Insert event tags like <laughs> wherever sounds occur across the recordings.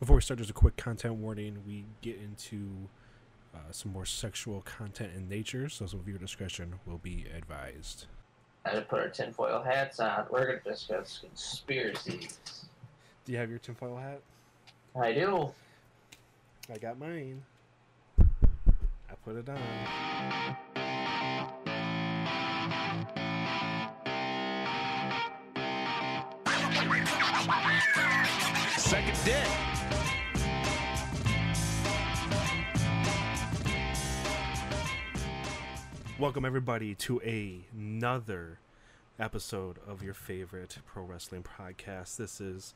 Before we start, there's a quick content warning. We get into uh, some more sexual content in nature, so some viewer discretion will be advised. I to put our tinfoil hats on. We're going to discuss conspiracies. Do you have your tinfoil hat? I do. I got mine. I put it on. Second deck. Welcome everybody to another episode of your favorite pro wrestling podcast. This is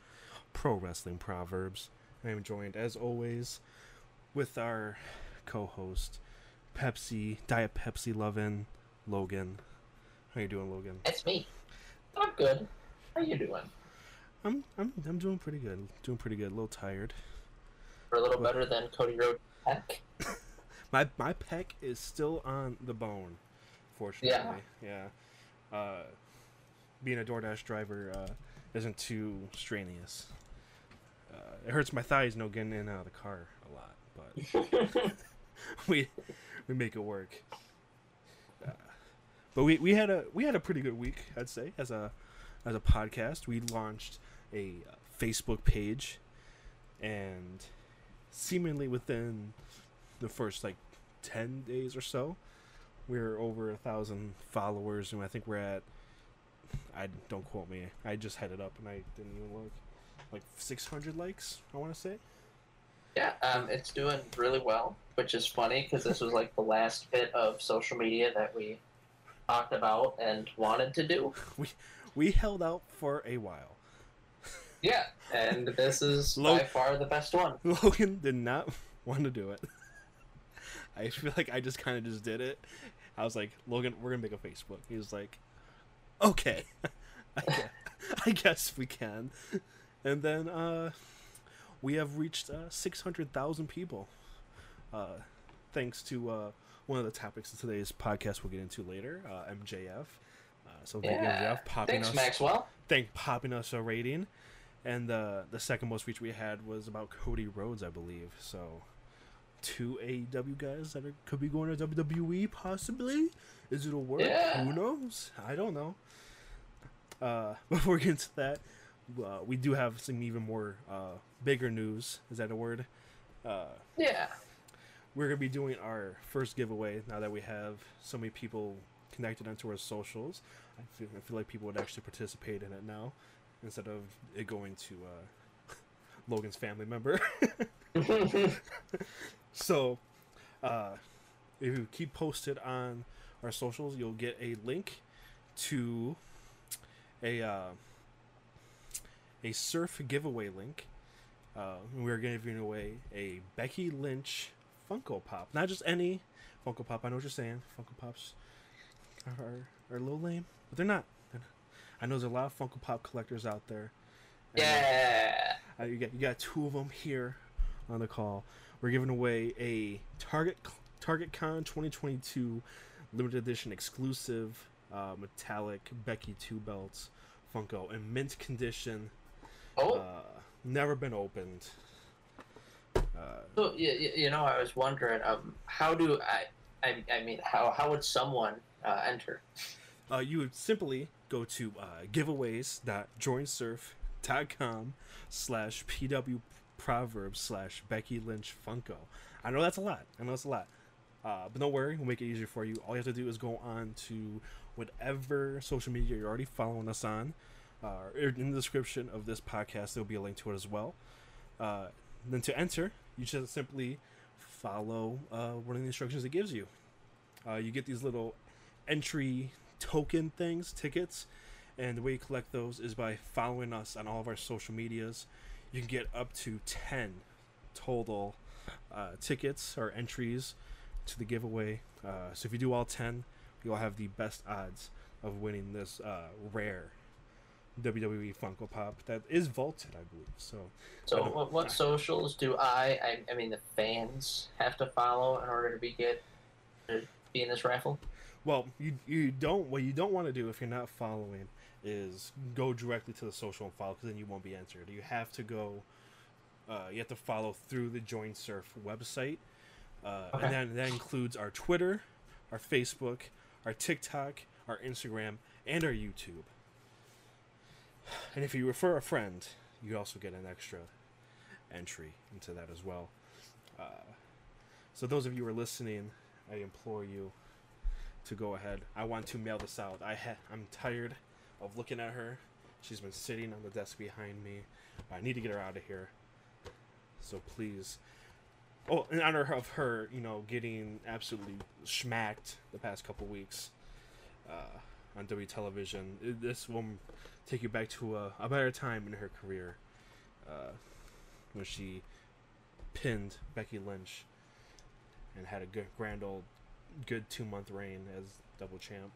Pro Wrestling Proverbs. I am joined as always with our co-host Pepsi Diet Pepsi loving Logan. How you doing, Logan? It's me. I'm good. How you doing? I'm I'm I'm doing pretty good. Doing pretty good. A little tired. We're a little better than Cody Rhodes. Heck. <laughs> My my pec is still on the bone, fortunately. Yeah. Uh, being a DoorDash driver uh, isn't too strenuous. Uh, it hurts my thighs no getting in and out of the car a lot, but <laughs> we we make it work. Uh, but we, we had a we had a pretty good week, I'd say, as a as a podcast. We launched a uh, Facebook page, and seemingly within the first like 10 days or so we're over a thousand followers and i think we're at i don't quote me i just had it up and i didn't even look like 600 likes i want to say Yeah, um, it's doing really well, which is funny because this was like the last bit of social media that we talked about and wanted to do. <laughs> we we held out for a while Yeah, and this is <laughs> Lo- by far the best one. logan did not <laughs> want to do it i feel like i just kind of just did it. I was like logan we're gonna make a facebook. He was like okay. <laughs> I guess, <laughs> I guess we can. And then uh we have reached uh, 600000 people. Uh thanks to uh one of the topics of today's podcast we'll get into later uh mjf uh, so thank you Yeah. mjf popping Thanks, us Maxwell. thank popping us a rating. And the the second most reach we had was about Cody Rhodes, I believe. So, two AEW guys that are, could be going to WWE, possibly. Is it a work? Yeah. Who knows? I don't know. Uh, <laughs> before we get into that, uh, we do have some even more uh, bigger news. Is that a word? Uh, Yeah. we're gonna be doing our first giveaway now that we have so many people connected onto our socials. I feel, I feel like people would actually participate in it now instead of it going to uh, <laughs> Logan's family member. <laughs> so, uh, if you keep posted on our socials, you'll get a link to a uh, a surf giveaway link. Uh, we're giving away a Becky Lynch Funko Pop. Not just any Funko Pop. I know what you're saying. Funko Pops are, are, a little lame, but they're not. They're not. I know there's a lot of Funko Pop collectors out there. Uh, Yeah. you got you got two of them here on the call. We're giving away a Target Target Con 2022 limited edition exclusive uh, metallic Becky two belts Funko in mint condition. Oh, Uh, never been opened. Uh, so you, you know, I was wondering, um, how do I? I, I mean, how how would someone uh, enter? uh, you would simply go to uh, giveaways.joinsurf.com slash pw proverbs slash becky lynch funko. I know that's a lot. I know that's a lot. Uh, but don't worry we'll make it easier for you. All you have to do is go on to whatever social media you're already following us on uh, in the description of this podcast there'll be a link to it as well. Uh, then to enter you just simply follow uh, one of the instructions it gives you. Uh, you get these little entry token things, tickets, and the way you collect those is by following us on all of our social medias. You can get up to 10 total uh, tickets or entries to the giveaway. Uh, so if you do all 10, you'll have the best odds of winning this uh, rare WWE Funko Pop that is vaulted, I believe. So, So I what, what socials do I, I? I mean, the fans have to follow in order to be get to be in this raffle. Well, you you don't what you don't want to do if you're not following is go directly to the social and follow because then you won't be entered. You have to go uh, you have to follow through the Join Surf website, uh, Okay. and then that includes our Twitter, our Facebook, our TikTok, our Instagram, and our YouTube. And if you refer a friend, you also get an extra entry into that as well. Uh, so those of you who are listening, I implore you to go ahead. I want to mail this out. I ha- I'm tired of looking at her. She's been sitting on the desk behind me. I need to get her out of here. So please. Oh, in honor of her, you know, getting absolutely smacked the past couple weeks uh, on W television, this will take you back to a, a better time in her career uh, when she pinned Becky Lynch and had a good grand old good two month reign as double champ.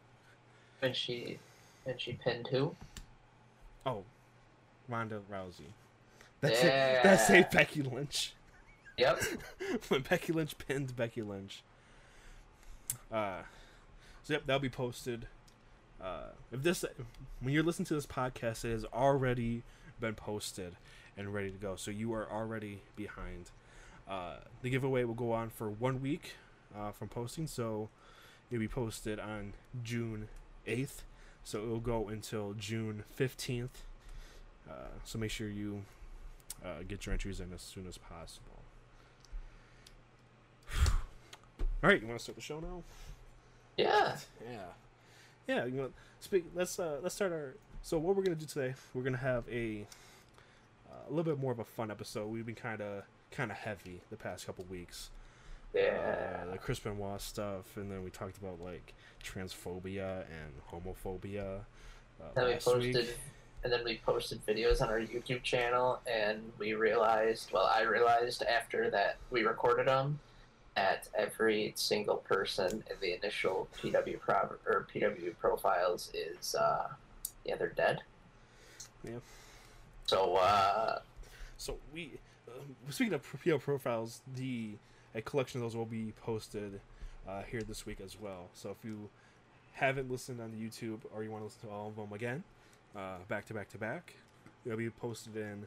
And she and she pinned who? Oh, Ronda Rousey. That's it. That's Yeah. it. Becky Lynch. Yep. <laughs> when Becky Lynch pinned Becky Lynch. Uh, so yep, that'll be posted. Uh, if this, when you're listening to this podcast, it has already been posted and ready to go. So you are already behind. Uh, the giveaway will go on for one week uh, from posting, so it'll be posted on June 8th. So it will go until June 15th. Uh, so make sure you uh, get your entries in as soon as possible. <sighs> All right, you want to start the show now? Yeah. Yeah, yeah. You know, speak. Let's uh, let's start our. So what we're gonna do today? We're gonna have a uh, a little bit more of a fun episode. We've been kind of kind of heavy the past couple weeks. Yeah. Uh, the Chris Benoit stuff, and then we talked about like transphobia and homophobia. Uh, we last posted week. and then we posted videos on our YouTube channel and we realized well I realized after that we recorded them that every single person in the initial PW pro- or PW profiles is uh yeah they're dead. Yeah. So uh So we, uh, speaking of PO profiles, the a collection of those will be posted uh, here this week as well. So if you haven't listened on the YouTube or you want to listen to all of them again, uh, back to back to back, they'll be posted in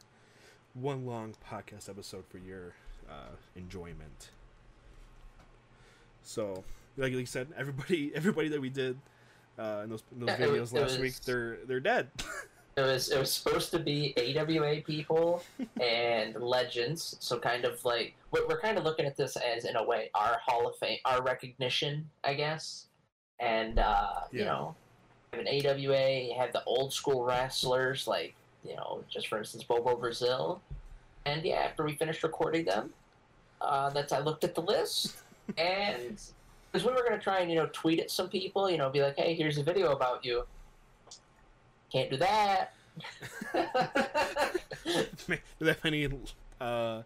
one long podcast episode for your uh, enjoyment. So, like you said, everybody, <laughs> everybody that we did uh, in those, in those Yeah, videos was- last week, they're they're dead. <laughs> it was it was supposed to be AWA people <laughs> and legends, so kind of like we're, we're kind of looking at this as in a way our Hall of Fame, our recognition, I guess. And uh, you Yeah. know, have an AWA, you have the old school wrestlers like you know, just for instance, Bobo Brazil. And yeah, after we finished recording them, uh, that's I looked at the list <laughs> and because we were gonna try and you know tweet at some people, you know, be like, hey, here's a video about you. Can't do that. <laughs> Do they have any uh,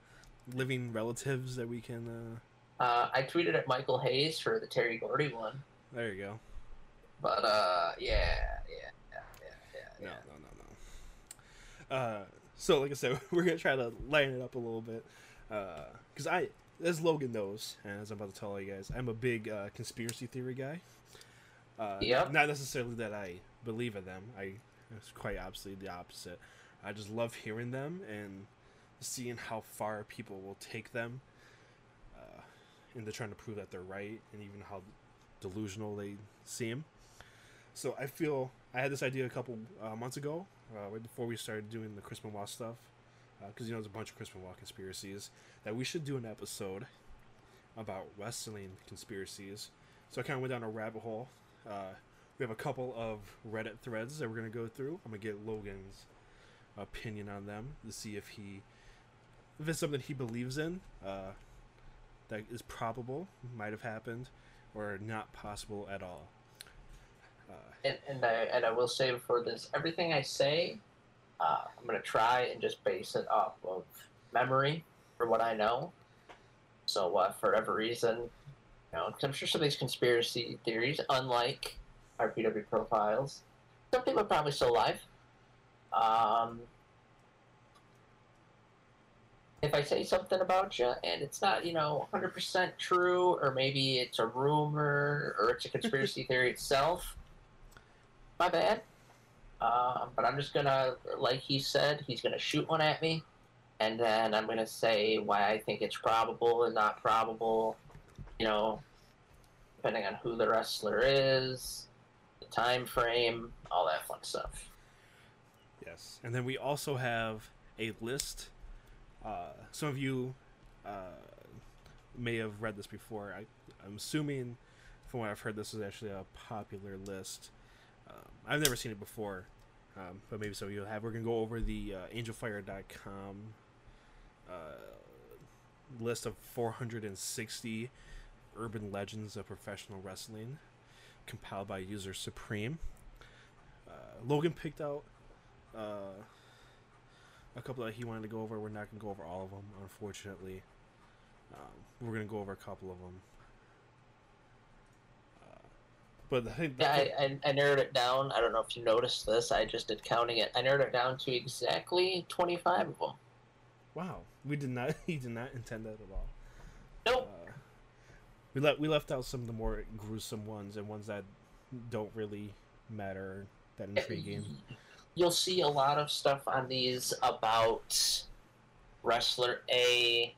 living relatives that we can? Uh... uh, I tweeted at Michael Hayes for the Terry Gordy one, There you go. but uh, yeah, yeah, yeah, yeah, yeah. No, no, no, no. Uh, so like I said, <laughs> we're gonna try to lighten it up a little bit, because I, as Logan knows, and as I'm about to tell all you guys, I'm a big uh, conspiracy theory guy. Uh, Yep. Not necessarily that I believe in them. I it's quite absolutely the opposite. I just love hearing them and seeing how far people will take them uh, into trying to prove that they're right, and even how delusional they seem. So I feel I had this idea a couple uh, months ago, uh, right before we started doing the Chris Benoit stuff, because you know there's a bunch of Chris Benoit conspiracies that we should do an episode about wrestling conspiracies. So I kind of went down a rabbit hole. Uh, we have a couple of Reddit threads that we're gonna go through. I'm gonna get Logan's opinion on them to see if he, if it's something he believes in, uh, that is probable, might have happened, or not possible at all. Uh, And, and I and I will say before this, everything I say, uh, I'm gonna try and just base it off of memory for what I know. So uh, for whatever reason, you know, I'm sure some of these conspiracy theories, unlike our PW profiles, some people are probably still alive. Um, if I say something about you and it's not, you know, 100% true, or maybe it's a rumor or it's a conspiracy <laughs> theory itself, my bad. Um, but I'm just gonna, like he said, he's gonna shoot one at me, and then I'm gonna say why I think it's probable and not probable. You know, depending on who the wrestler is, time frame, all that fun stuff. Yes, and then we also have a list. Uh, some of you uh, may have read this before. I, I'm assuming, from what I've heard, this is actually a popular list. Um, I've never seen it before, um, but maybe some of you have. We're gonna go over the uh, AngelFire.com uh, list of 460 urban legends of professional wrestling, compiled by user Supreme. Uh, Logan picked out uh, a couple that he wanted to go over. We're not going to go over all of them, unfortunately. Um, we're going to go over a couple of them. Uh, but I think Yeah, I, I, I narrowed it down. I don't know if you noticed this. I just did counting it. I narrowed it down to exactly 25 of them. wow, we did not. <laughs> He did not intend that at all. Nope. Uh, we let we left out some of the more gruesome ones and ones that don't really matter that eh, intriguing. You'll see a lot of stuff on these about wrestler A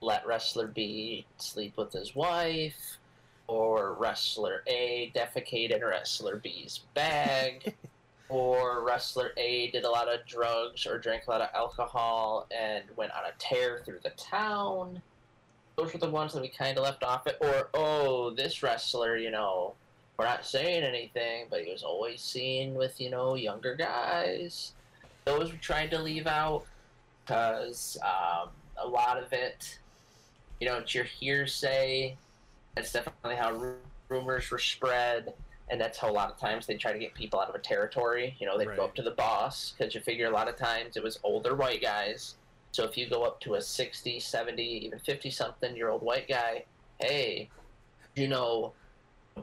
let wrestler B sleep with his wife, or wrestler A defecated in wrestler B's bag, <laughs> or wrestler A did a lot of drugs or drank a lot of alcohol and went on a tear through the town. Those were the ones that we kind of left off it. Or, oh, this wrestler, you know, we're not saying anything, but he was always seen with, you know, younger guys. Those we tried to leave out because um, a lot of it, you know, it's your hearsay. That's definitely how ru- rumors were spread. And that's how a lot of times they try to get people out of a territory. You know, they Right. go up to the boss because you figure a lot of times it was older white guys. So if you go up to a 60, 70, even 50 something year old white guy, hey, you know,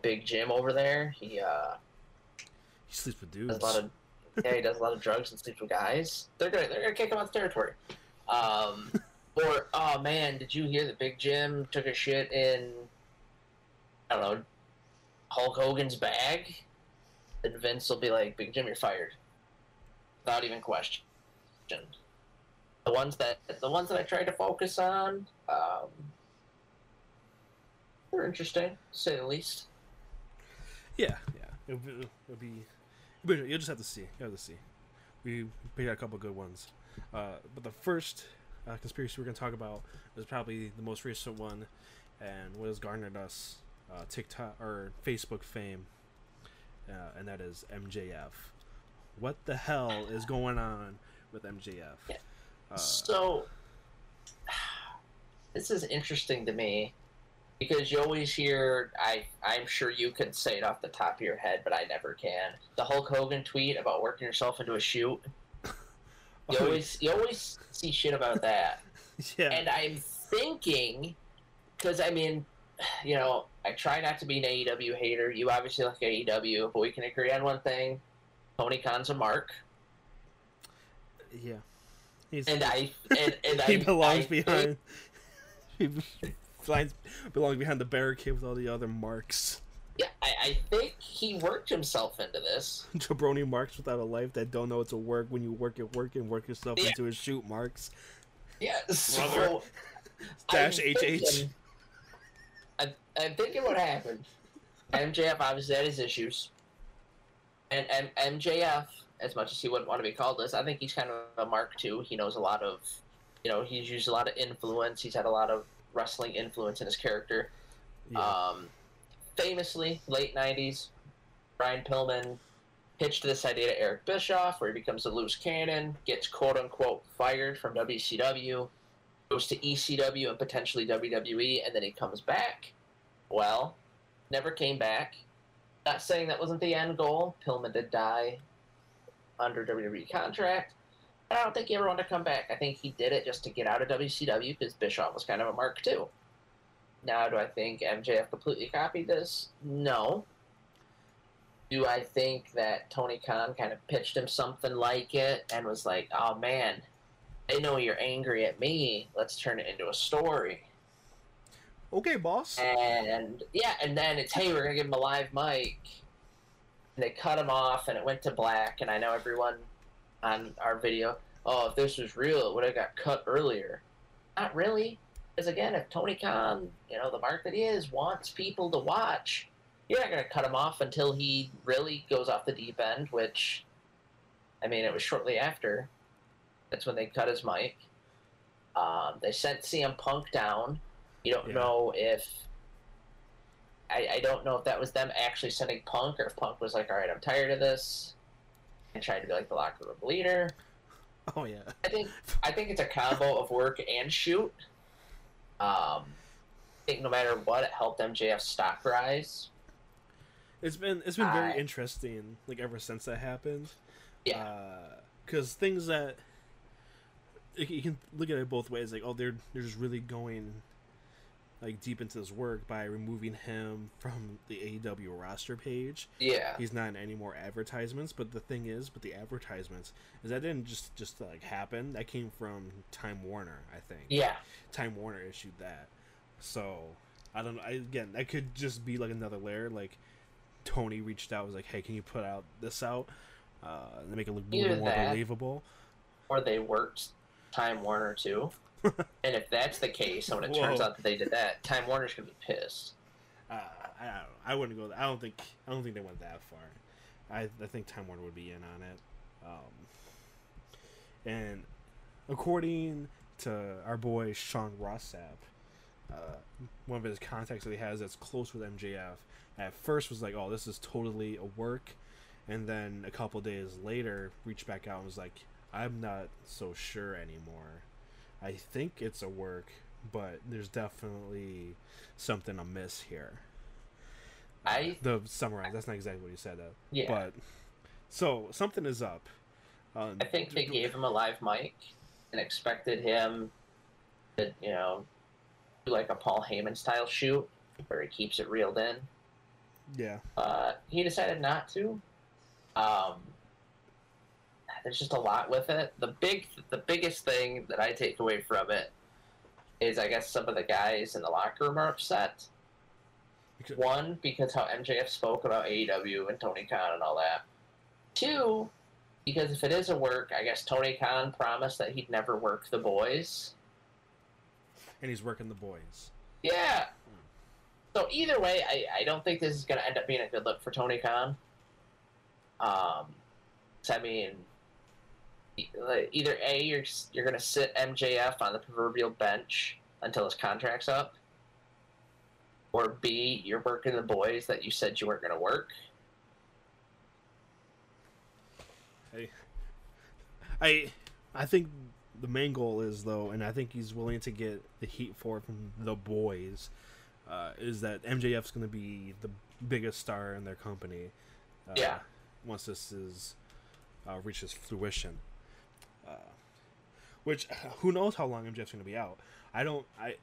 Big Jim over there, he uh, He sleeps with does dudes. a lot of yeah, he does a lot of drugs and sleeps with guys. They're gonna they're gonna kick him out of the territory. Um, <laughs> or oh man, did you hear that Big Jim took a shit in I don't know Hulk Hogan's bag? And Vince will be like, Big Jim, you're fired, without even question. The ones that the ones that I tried to focus on, um, they're interesting, to say the least. Yeah, yeah. It'll be, it'll be you'll just have to see. You have to see. We picked out a couple good ones. Uh, but the first uh, conspiracy we're going to talk about is probably the most recent one, and what has garnered us uh, TikTok or Facebook fame, uh, and that is MJF. What the hell is going on with MJF? Yeah. Uh, So, <sighs> this is interesting to me because you always hear. I I'm sure you can say it off the top of your head, but I never can. The Hulk Hogan tweet about working yourself into a shoot. <laughs> You always you always see shit about that, <laughs> yeah. and I'm thinking because I mean, <sighs> you know, I try not to be an AEW hater. You obviously like AEW, but we can agree on one thing: Tony Khan's a mark, yeah. He's, and I and, and <laughs> he I, belongs I behind. <laughs> he belongs, belongs behind the barricade with all the other marks. Yeah, I, I think he worked himself into this. <laughs> Jabroni marks without a life that don't know it's a work when you work at work and work yourself Yeah. into a shoot marks. Yeah, so. Dash I'm HH. thinking- I, I'm thinking what happened. MJF obviously had his issues, and, and MJF, as much as he wouldn't want to be called this, I think he's kind of a mark too. He knows a lot of, you know, he's used a lot of influence. He's had a lot of wrestling influence in his character. Yeah. Um, famously, late '90s, Brian Pillman pitched this idea to Eric Bischoff, where he becomes a loose cannon, gets quote unquote fired from WCW, goes to ECW and potentially WWE, and then he comes back. Well, never came back. Not saying that wasn't the end goal. Pillman did die under WWE contract. I don't think he ever wanted to come back. I think he did it just to get out of WCW because Bischoff was kind of a mark too. Now, do I think MJF completely copied this? No. Do I think that Tony Khan kind of pitched him something like it and was like, oh man, I know you're angry at me. Let's turn it into a story. okay, boss. And yeah, and then it's, hey, we're going to give him a live mic. They cut him off and it went to black. And I know everyone on our video, oh, if this was real, it would have got cut earlier. Not really. Because again, if Tony Khan, you know, the mark that he is, wants people to watch, you're not going to cut him off until he really goes off the deep end, which, I mean, it was shortly after. That's when they cut his mic. Um, they sent CM Punk down. You don't Yeah. know if. I, I don't know if that was them actually sending Punk or if Punk was like, all right, I'm tired of this and tried to be like the locker room leader. Oh yeah. I think I think it's a combo of work and shoot. Um, I think no matter what, it helped MJF's stock rise. It's been it's been very I- interesting like ever since that happened. Yeah. Because things that you can- you can look at it both ways. Like, oh, they're they're just really going like deep into this work by removing him from the AEW roster page. Yeah, He's not in any more advertisements. But the thing is, with the advertisements, is that didn't just just like happen. That came from Time Warner, I think. yeah, Time Warner issued that. So I don't know. I, again, that could just be like another layer. Like Tony reached out, was like, "Hey, can you put out this out uh, and make it look a little Either more that- believable?" or they worked Time Warner too. And if that's the case, and when it turns out that they did that, Time Warner's gonna be pissed. Uh, I, don't. I wouldn't go. I don't think. I don't think they went that far. I, I think Time Warner would be in on it. Um, and according to our boy Sean Ross Sapp, uh, one of his contacts that he has that's close with MJF, at first was like, "Oh, this is totally a work," and then a couple days later, reached back out and was like, "I'm not so sure anymore. I think it's a work, but there's definitely something amiss here." I the summarize. That's not exactly what he said though. yeah, But so something is up. Um, I think they gave him a live mic and expected him to, you know, do like a Paul Heyman style shoot where he keeps it reeled in. Yeah, Uh, he decided not to. Um, there's just a lot with it. The big, the biggest thing that I take away from it is, I guess, some of the guys in the locker room are upset. because, One, because how MJF spoke about AEW and Tony Khan and all that. Two, because if it is a work, I guess Tony Khan promised that he'd never work the boys. and he's working the boys. Yeah. So either way, I, I don't think this is going to end up being a good look for Tony Khan. Um, I mean, either a you're you're going to sit MJF on the proverbial bench until his contract's up, or b you're working the boys that you said you weren't going to work. Hey, I I think the main goal is though, and I think he's willing to get the heat for it from the boys. Uh, is that MJF's going to be the biggest star in their company? Uh, Yeah. Once this is uh, reaches fruition, uh, which <laughs> who knows how long MJF's going to be out? I don't. I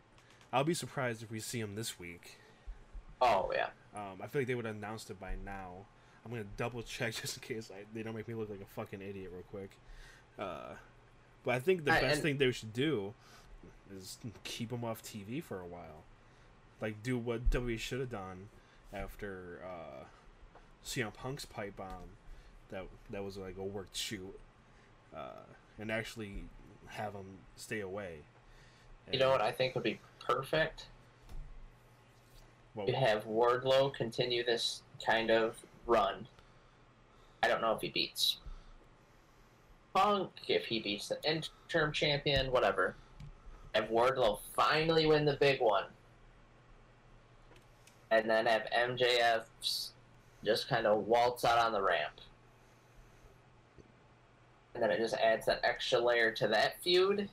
I'll be surprised if we see him this week. Oh yeah, Um, I feel like they would have announced it by now. I'm gonna double check <laughs> just in case I, they don't make me look like a fucking idiot real quick. Uh, but I think the I- best thing they should do is keep him off TV for a while. Like do what WWE should have done after uh, CM Punk's pipe bomb. That that was like a worked shoot, uh, and actually have them stay away. you know what I think would be perfect? What- to have Wardlow continue this kind of run. I don't know if he beats Punk, if he beats the interim champion, whatever. Have Wardlow finally win the big one. And then have MJF just kind of waltz out on the ramp. And then it just adds that extra layer to that feud.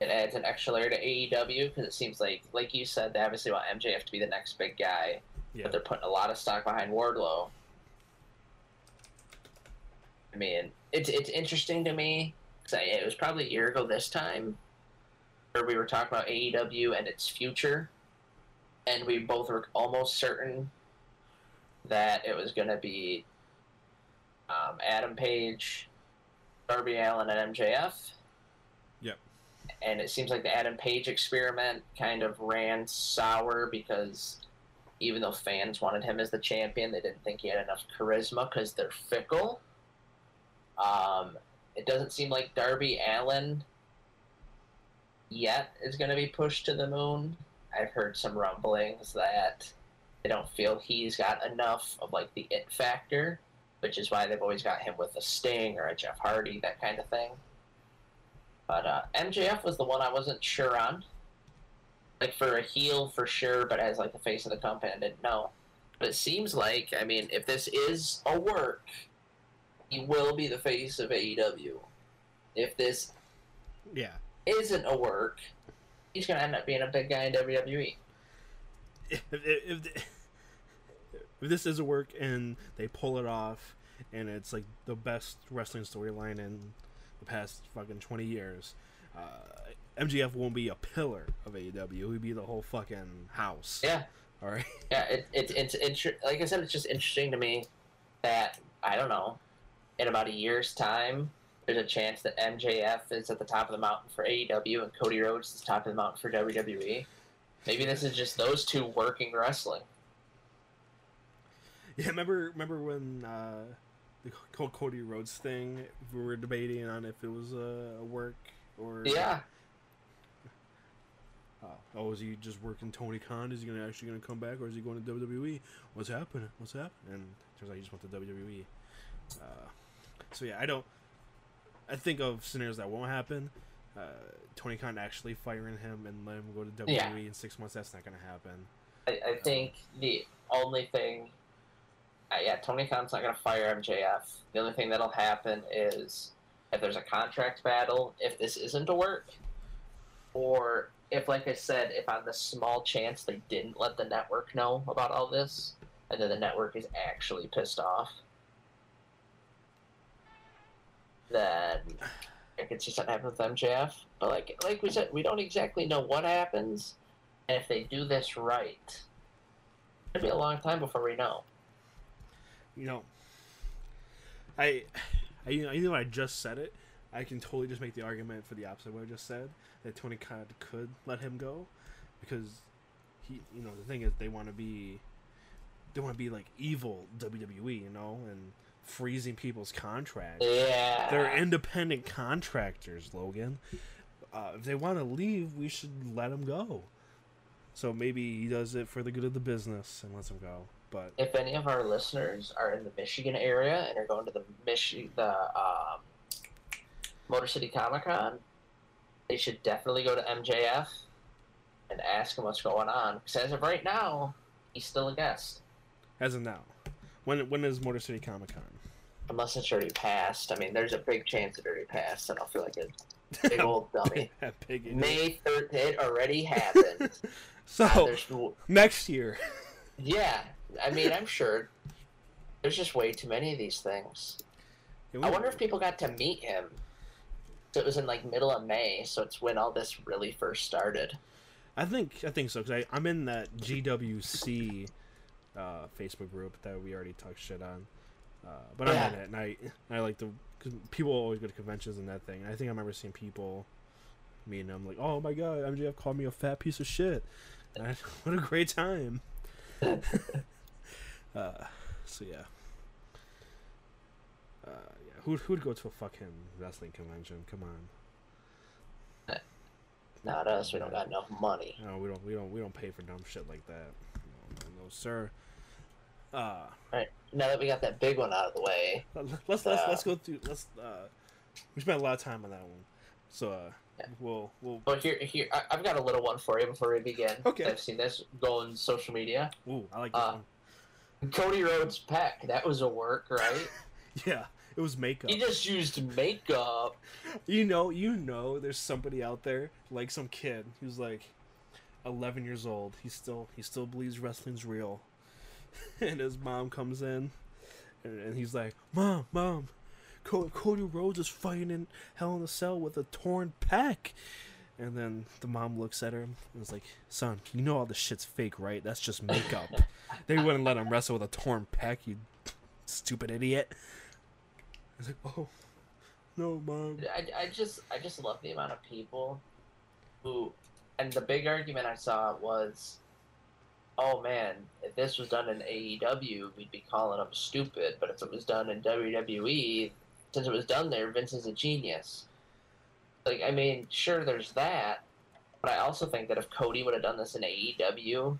It adds an extra layer to AEW because it seems like, like you said, they obviously want MJF to be the next big guy, yeah. but they're putting a lot of stock behind Wardlow. I mean, it's it's interesting to me because it was probably a year ago this time where we were talking about AEW and its future, and we both were almost certain that it was going to be um, Adam Page, Darby Allin, and MJF. Yep. And it seems like the Adam Page experiment kind of ran sour because even though fans wanted him as the champion, they didn't think he had enough charisma because they're fickle. Um, it doesn't seem like Darby Allin yet is going to be pushed to the moon. I've heard some rumblings that they don't feel he's got enough of like the it factor, which is why they've always got him with a Sting or a Jeff Hardy, that kind of thing. But uh, MJF was the one I wasn't sure on. Like for a heel for sure, but as like the face of the company, I didn't know. But it seems like, I mean, if this is a work, he will be the face of AEW. If this Yeah. isn't a work, he's gonna end up being a big guy in. WWE. If, if, if this is a work and they pull it off and it's like the best wrestling storyline in the past fucking 20 years, uh, MJF won't be a pillar of AEW. He'll be the whole fucking house. Yeah, All right. yeah. It, it, it's inter- like I said, it's just interesting to me that I don't know. In about a year's time, there's a chance that MJF is at the top of the mountain for AEW and Cody Rhodes is top of the mountain for WWE. Maybe this is just those two working wrestling. Yeah, remember remember when uh, the Co- Cody Rhodes thing? We were debating on if it was a, a work or Yeah, Uh, oh, is he just working Tony Khan? Is he gonna actually gonna come back, or is he going to WWE? What's happening? What's happening? And turns out he just went to WWE. Uh, so yeah, I don't. I think of scenarios that won't happen. Uh, Tony Khan actually firing him and letting him go to WWE Yeah. in six months. That's not gonna happen. I, I think the only thing, uh, yeah, Tony Khan's not going to fire MJF. The only thing that'll happen is if there's a contract battle, if this isn't a work, or if, like I said, if on the small chance they didn't let the network know about all this, and then the network is actually pissed off, then I could see something happen with MJF. But like, like we said, we don't exactly know what happens. And if they do this right, it'll be a long time before we know. You know, I, I you know, even though I just said it, I can totally just make the argument for the opposite of what I just said that Tony Khan could let him go because he, you know, the thing is they want to be, they want to be like evil WWE, you know, and freezing people's contracts. Yeah. They're independent contractors, Logan. Uh, if they want to leave, we should let them go. So maybe he does it for the good of the business and lets him go. But if any of our listeners are in the Michigan area and are going to the Michi- the um, Motor City Comic Con, they should definitely go to MJF and ask him what's going on. Because as of right now, he's still a guest. as of now, when when is Motor City Comic Con? Unless it's already passed. I mean, there's a big chance it already passed. and I don't feel like a big old <laughs> dummy. <laughs> Big. May 3rd, it already happened. <laughs> so Uh, next year, yeah, I mean, I'm sure there's just way too many of these things. I wonder if people got to meet him. So it was in like middle of May, so it's when all this really first started. I think I think so because I'm in that GWC uh, Facebook group that we already talked shit on. Uh, but I'm in it, and I I like the cause people always go to conventions and that thing. And I think I remember seeing people meeting them like, "Oh my god, MJF called me a fat piece of shit." And I, <laughs> what a great time. <laughs> uh, so yeah. Uh, yeah, who who'd go to a fucking wrestling convention? Come on. Not us. We don't got enough money. No, we don't. We don't. We don't pay for dumb shit like that. No, no, no sir. Uh, All right. Now that we got that big one out of the way, let's let's Uh, let's go through. Let's. Uh, we spent a lot of time on that one, so uh, Yeah. we'll we'll. well, here, here, I, I've got a little one for you before we begin. Okay. I've seen this go on social media. Ooh, I like this Uh, one. Cody Rhodes' pec. That was a work, right? <laughs> Yeah, it was makeup. he just used makeup. You know, you know, there's somebody out there like some kid who's like 11 years old. He still he still believes wrestling's real, <laughs> and his mom comes in, and, and he's like, "Mom, mom, Cody Rhodes is fighting in Hell in a Cell with a torn pec." And then the mom looks at her and is like, "Son, you know all this shit's fake, right? That's just makeup. <laughs> they wouldn't let him wrestle with a torn pec, you stupid idiot." He's like, "Oh, no, mom." I, I just I just love the amount of people who and the big argument I saw was oh man, if this was done in AEW, we'd be calling them stupid, but if it was done in WWE, since it was done there, Vince is a genius. Like, I mean, sure, there's that, but I also think that if Cody would have done this in AEW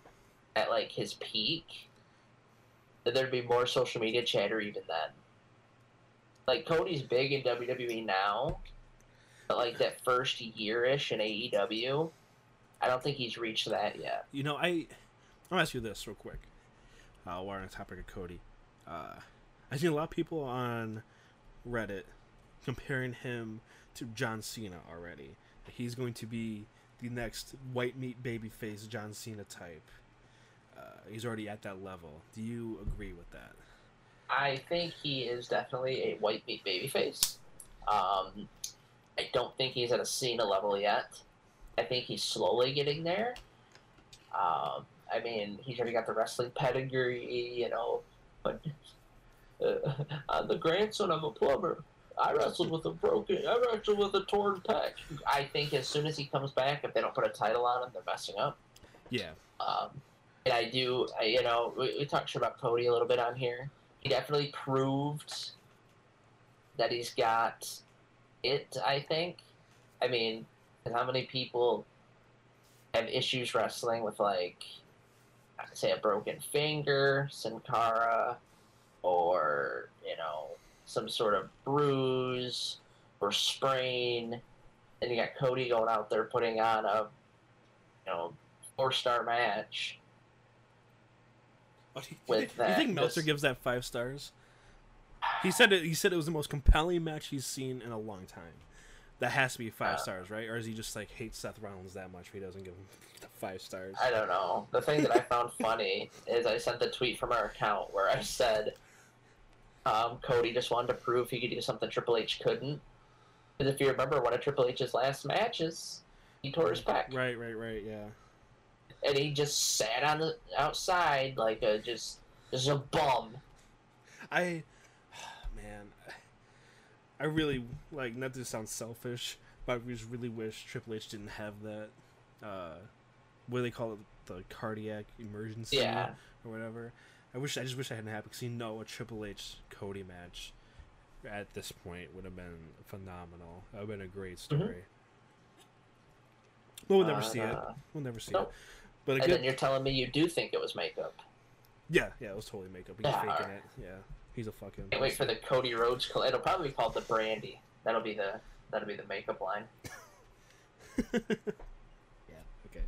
at like his peak, that there'd be more social media chatter even then. Like Cody's big in WWE now, but like that first year ish in AEW, I don't think he's reached that yet. You know, I I'll ask you this real quick. Uh, while we're on the topic of Cody, uh, I see a lot of people on Reddit comparing him to John Cena already. He's going to be the next white meat babyface John Cena type. Uh, he's already at that level. Do you agree with that? I think he is definitely a white meat babyface. Um, I don't think he's at a Cena level yet. I think he's slowly getting there. Um, I mean, he's already got the wrestling pedigree, you know, but <laughs> uh, I'm the grandson of a plumber. I wrestled with a broken, I wrestled with a torn pec. I think as soon as he comes back, if they don't put a title on him, they're messing up. Yeah. Um, and I do, I, you know, we, we talked about Cody a little bit on here. He definitely proved that he's got it, I think. I mean, how many people have issues wrestling with, like, say, a broken finger, Sin Cara, or, you know, some sort of bruise or sprain. And you got Cody going out there putting on a, you know, four star match. Oh, do you, With think- do you think Meltzer this- gives that five stars? He said it. He said it was the most compelling match he's seen in a long time. That has to be five Uh, stars, right? Or is he just like hates Seth Rollins that much? He doesn't give him <laughs> the five stars. I don't know. The thing that I found funny is I sent the tweet from our account where I said um, Cody just wanted to prove he could do something Triple H couldn't. Because if you remember one of Triple H's last matches, he tore his pec. Right, right, right. Yeah. And he just sat on the outside like a just just a bum. I, <sighs> man, I really like not to sound selfish, but I just really wish Triple H didn't have that. Uh, what do they call it? The cardiac emergency Yeah. or whatever. I wish I just wish I hadn't happened because you know a Triple H Cody match at this point would have been phenomenal. That would have been a great story. But we'll never see it. Uh, We'll never see nope. it. But a And then you're telling me you do think it was makeup. yeah, yeah, it was totally makeup. He's Yeah, faking alright. it. Yeah, he's a fucking. Can't wait for the Cody Rhodes. coll- It'll probably be called the Brandi. That'll be the that'll be the makeup line. <laughs> yeah. Okay.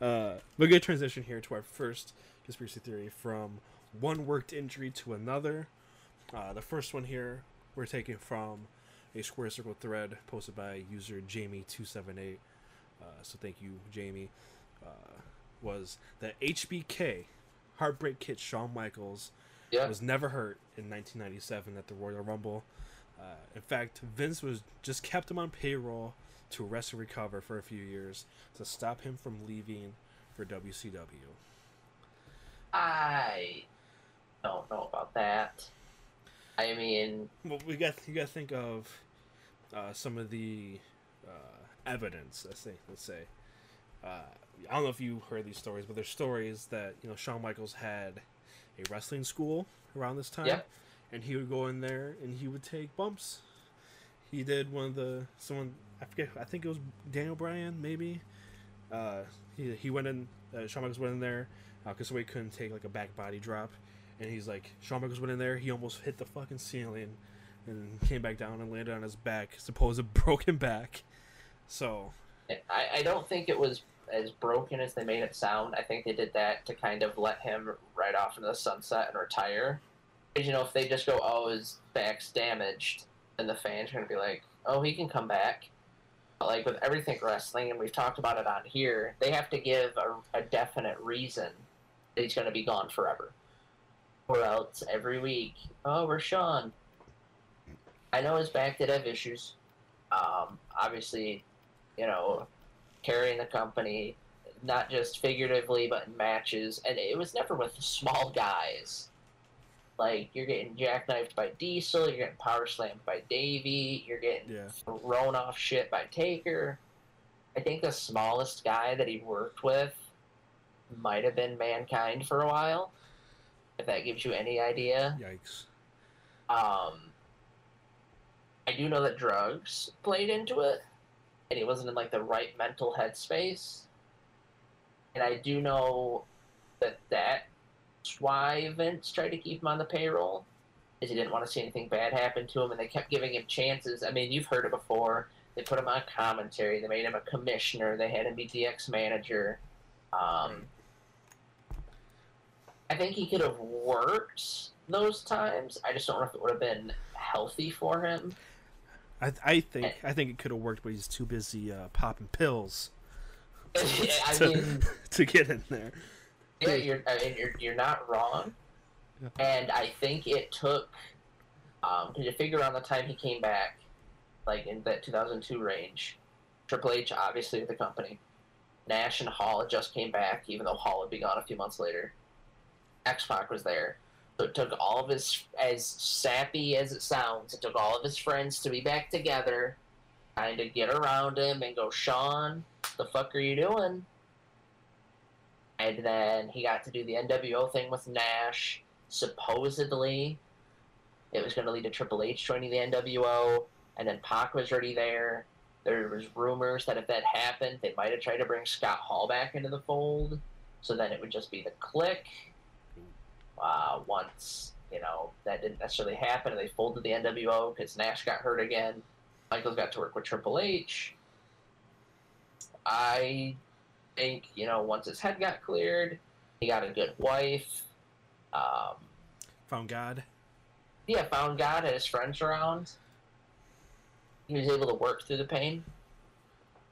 Uh, but good transition here to our first conspiracy theory from one worked injury to another. Uh, the first one here we're taking from a square circle thread posted by user Jamie278. Uh, so thank you, Jamie. Uh, was that HBK, Heartbreak Kid Shawn Michaels, Yeah. was never hurt in 1997 at the Royal Rumble. Uh, in fact, Vince was just kept him on payroll to rest and recover for a few years to stop him from leaving for WCW. I don't know about that. I mean, Well, we got you got to think of uh, some of the uh, evidence. Let's say, let's say. Uh, I don't know if you heard these stories, but there's stories that you know Shawn Michaels had a wrestling school around this time, Yeah. and he would go in there and he would take bumps. He did one of the someone I forget. I think it was Daniel Bryan, maybe. Uh, he he went in. Uh, Shawn Michaels went in there Uh, because somebody couldn't take like a back body drop, and he's like Shawn Michaels went in there. He almost hit the fucking ceiling, and came back down and landed on his back, supposed <laughs> broken back. So I, I don't think it was as broken as they made it sound. I think they did that to kind of let him ride off into the sunset and retire. Because, you know, if they just go, oh, his back's damaged, then the fans are to be like, oh, he can come back. But, like, with everything wrestling, and we've talked about it on here, they have to give a, a definite reason he's going to be gone forever. Or else every week, oh, we're Sean. I know his back did have issues. Um, obviously, you know, carrying the company, not just figuratively, but in matches. And it was never with small guys. Like, you're getting jackknifed by Diesel, you're getting power slammed by Davey, you're getting yeah, thrown off shit by Taker. I think the smallest guy that he worked with might have been Mankind for a while, if that gives you any idea. yikes. Um, I do know that drugs played into it, and he wasn't in like the right mental headspace. And I do know that that's why Vince tried to keep him on the payroll, is he didn't want to see anything bad happen to him, and they kept giving him chances. I mean, you've heard it before. They put him on commentary. They made him a commissioner. They had him be DX manager. Um, I think he could have worked those times. I just don't know if it would have been healthy for him. I, I think I think it could have worked, but he's too busy uh, popping pills <laughs> <laughs> I to, mean, <laughs> to get in there. yeah, you're, I mean, you're you're not wrong. Yeah. And I think it took, um, to figure around the time he came back, like in that 2002 range, Triple H obviously with the company, Nash and Hall had just came back, even though Hall had been gone a few months later. X Pac was there. So it took all of his, as sappy as it sounds, it took all of his friends to be back together, kind of get around him and go, Shawn, the fuck are you doing? And then he got to do the NWO thing with Nash. Supposedly, it was going to lead to Triple H joining the NWO, and then Pac was already there. There was rumors that if that happened, they might have tried to bring Scott Hall back into the fold, so then it would just be the Kliq. Uh, once you know that didn't necessarily happen, and they folded the NWO because Nash got hurt again. Michaels got to work with Triple H. I think you know once his head got cleared, he got a good wife. Um, Found God. yeah, found God, had his friends around. He was able to work through the pain.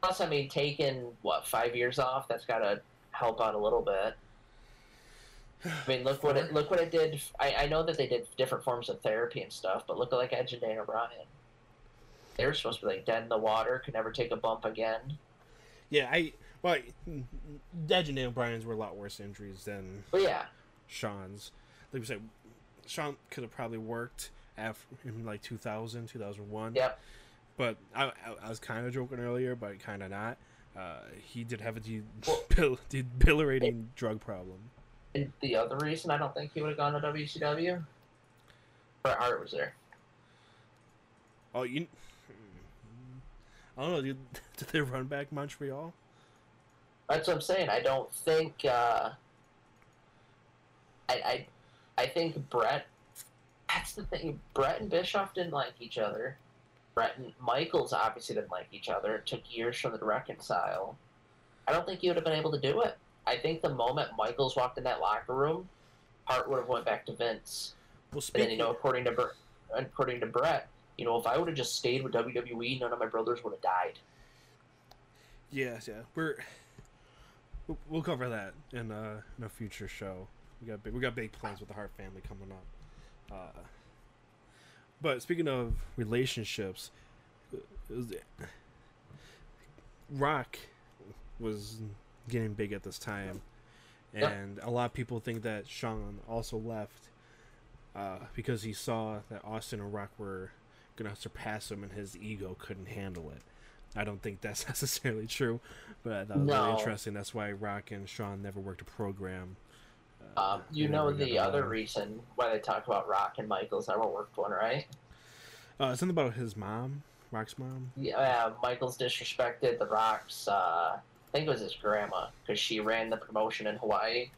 Plus, I mean, taking what five years off, that's got to help out a little bit. I mean, look what it look what it did. I, I know that they did different forms of therapy and stuff, but look at like Edge and Daniel Bryan. They were supposed to be like dead in the water, could never take a bump again. Yeah, I well, Edge and Daniel Bryan's were a lot worse injuries than But yeah, Shawn's. Like we said, Shawn could have probably worked after in like 2000, 2001. yep. But I, I, I was kind of joking earlier, but kind of not. Uh, he did have a Well- <laughs> debilitating drug problem. And the other reason I don't think he would have gone to WCW, Bret Hart was there. Oh, you. I don't know. Did, <laughs> did they run back Montreal? That's what I'm saying. I don't think. Uh, I, I I think Bret. That's the thing. Bret and Bischoff didn't like each other. Bret and Michaels obviously didn't like each other. It took years for them to reconcile. I don't think he would have been able to do it. I think the moment Michaels walked in that locker room, Hart would have went back to Vince. Well, And then you know, according to according to Bret, you know, if I would have just stayed with WWE, none of my brothers would have died. Yes, yeah. We're we'll- we'll cover that in a in a future show. We got big, we got big plans with the Hart family coming up. Uh, but speaking of relationships, was- Rock was getting big at this time, and a lot of people think that Shawn also left uh, because he saw that Austin and Rock were gonna surpass him, and his ego couldn't handle it. I don't think that's <laughs> necessarily true, but I thought it was really interesting. That's why Rock and Shawn never worked a program. uh, Um, you know the other reason why they talk about Rock and Michaels never worked one, right? Uh, something about his mom, Rock's mom. Yeah, Michaels disrespected the Rock's. Uh, I think it was his grandma because she ran the promotion in Hawaii.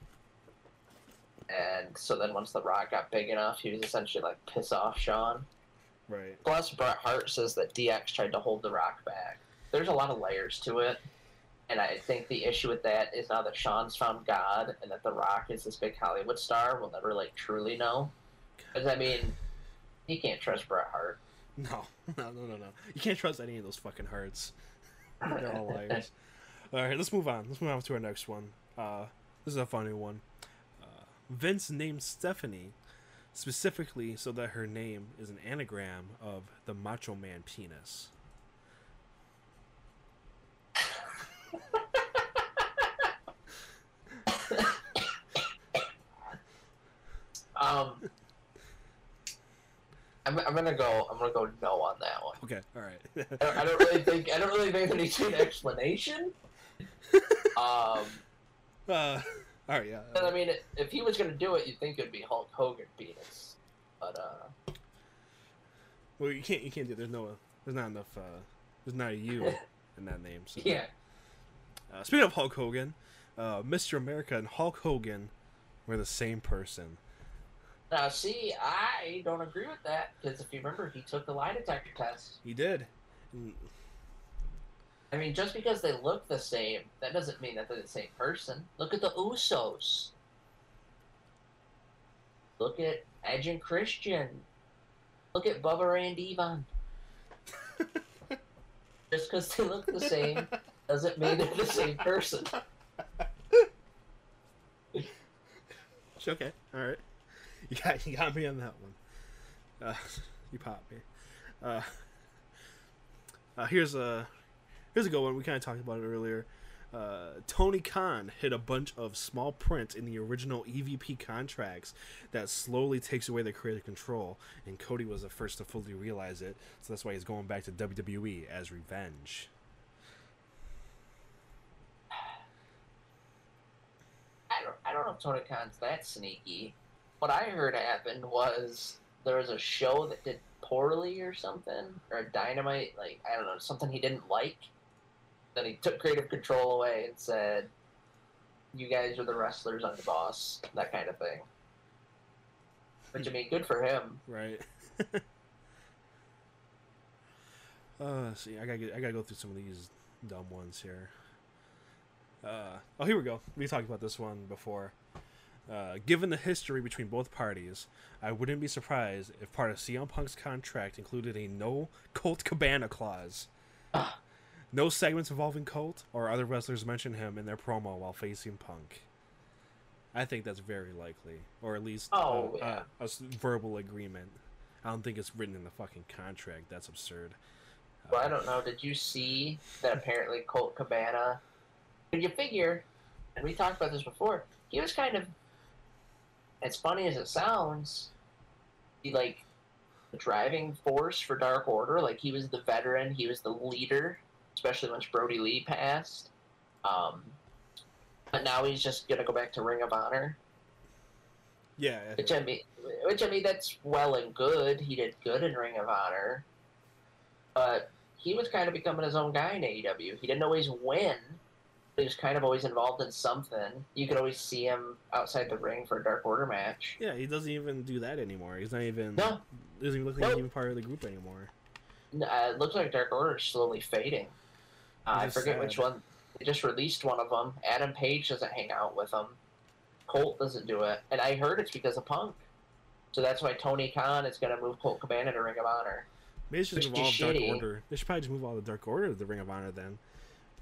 And so then once the Rock got big enough, he was essentially like piss off Shawn. Right. Plus, Bret Hart says that DX tried to hold the Rock back. There's a lot of layers to it. And I think the issue with that is now that Shawn's found God and that The Rock is this big Hollywood star, we'll never like truly know. Because I mean, you can't trust Bret Hart. No, <laughs> no, no, no, no. You can't trust any of those fucking Harts. They're all <laughs> liars. All right, let's move on. Let's move on to our next one. Uh, this is a funny one. Uh, Vince named Stephanie specifically so that her name is an anagram of the Macho Man penis. Um, I'm, I'm gonna go. I'm gonna go no on that one. Okay, all right. I don't, I don't really think. I don't really think there needs to be an explanation. <laughs> <laughs> Um, uh, all right, yeah. I mean, if he was gonna do it, you'd think it'd be Hulk Hogan penis. But uh, Well, you can't. You can't do. There's no. There's not enough. Uh, there's not a U <laughs> in that name. So. Yeah. Uh, speaking of Hulk Hogan, uh, Mr. America and Hulk Hogan were the same person. Now, see, I don't agree with that because if you remember, he took the lie detector test. He did. I mean, just because they look the same, that doesn't mean that they're the same person. Look at the Usos. Look at Edge and Christian. Look at Bubba Ray and Devon. <laughs> just because they look the same doesn't mean they're the same person. Okay, all right. You got you got me on that one. Uh, <laughs> you popped me. Uh, uh, here's a here's a good one. We kind of talked about it earlier. Uh, Tony Khan hit a bunch of small print in the original EVP contracts that slowly takes away the creative control, and Cody was the first to fully realize it. So that's why he's going back to WWE as revenge. I don't, I don't know if Tony Khan's that sneaky. What I heard happened was there was a show that did poorly or something, or a dynamite, like, I don't know, something he didn't like. Then he took creative control away and said, You guys are the wrestlers, I'm the boss, that kind of thing. Which, I mean, good for him. Right. <laughs> uh, see, I gotta get, I gotta go through some of these dumb ones here. Uh, oh, here we go. We talked about this one before. Uh, given the history between both parties, I wouldn't be surprised if part of CM Punk's contract included a no Colt Cabana clause. Ah. No segments involving Colt or other wrestlers mention him in their promo while facing Punk. I think that's very likely, or at least Oh, uh, yeah. a, a verbal agreement. I don't think it's written in the fucking contract. That's absurd. Well, I Uh, don't know. Did you see that apparently Colt Cabana? Did you figure? And we talked about this before. He was kind of, as funny as it sounds, he like the driving force for Dark Order. Like he was the veteran. He was the leader, especially once Brodie Lee passed. Um, but now he's just gonna go back to Ring of Honor. Yeah, Which I mean, which I mean, that's well and good. He did good in Ring of Honor, but he was kind of becoming his own guy in AEW. He didn't always win, but he was kind of always involved in something. You could always see him outside the ring for a Dark Order match. yeah. He doesn't even do that anymore. He's not even. No. Doesn't even look like Nope. he's even part of the group anymore. Uh, it looks like Dark Order is slowly fading. Uh, I forget which one. They just released one of them. Adam Page doesn't hang out with them. Colt doesn't do it, and I heard it's because of Punk. So that's why Tony Khan is going to move Colt Cabana to Ring of Honor. Maybe they should move all Dark. Order. They should probably just move all the Dark Order to the Ring of Honor then.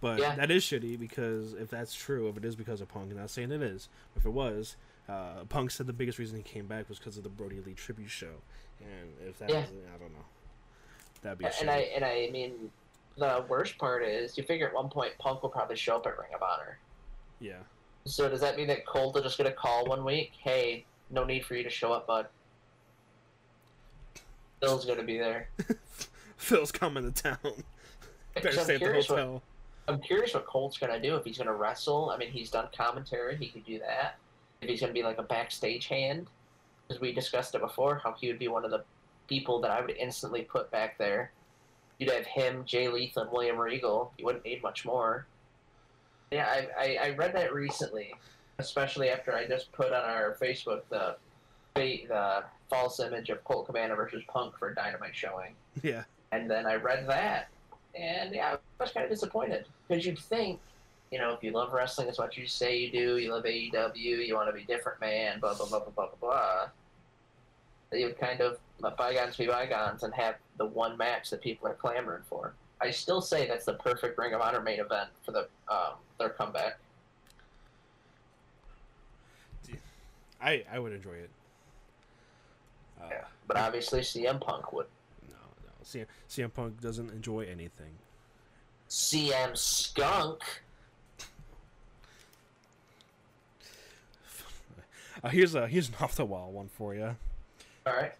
But Yeah. that is shitty because if that's true, if it is because of Punk, I'm not saying it is. If it was, uh, Punk said the biggest reason he came back was because of the Brodie Lee tribute show. And if that Yeah. was, I don't know. That'd be And shitty. I and I mean, the worst part is you figure at one point Punk will probably show up at Ring of Honor. Yeah. So does that mean that Colt are just going to call one week? Hey, no need for you to show up, bud. Phil's going to be there. <laughs> Phil's coming to town. <laughs> Better stay at the curious, what, hotel. I'm curious what Colt's to do. If he's going to wrestle, I mean, he's done commentary. He could do that. If he's to be like a backstage hand, because we discussed it before, how he would be one of the people that I would instantly put back there. You'd have him, Jay Lethal, and William Regal. You wouldn't need much more. Yeah, I, I, I read that recently, especially after I just put on our Facebook the the, the false image of Colt Cabana versus Punk for Dynamite showing. Yeah. And then I read that, and yeah, I was kind of disappointed because you'd think, you know, if you love wrestling as much as you say you do, you love AEW, you want to be different, man, blah blah blah blah blah blah blah. That you would kind of let bygones be bygones and have the one match that people are clamoring for. I still say that's the perfect Ring of Honor main event for the um, their comeback. I, I would enjoy it. Uh, Yeah, but obviously CM Punk would. No, no. CM, CM Punk doesn't enjoy anything. CM Skunk. <laughs> Uh, here's a here's an off the wall one for you. All right.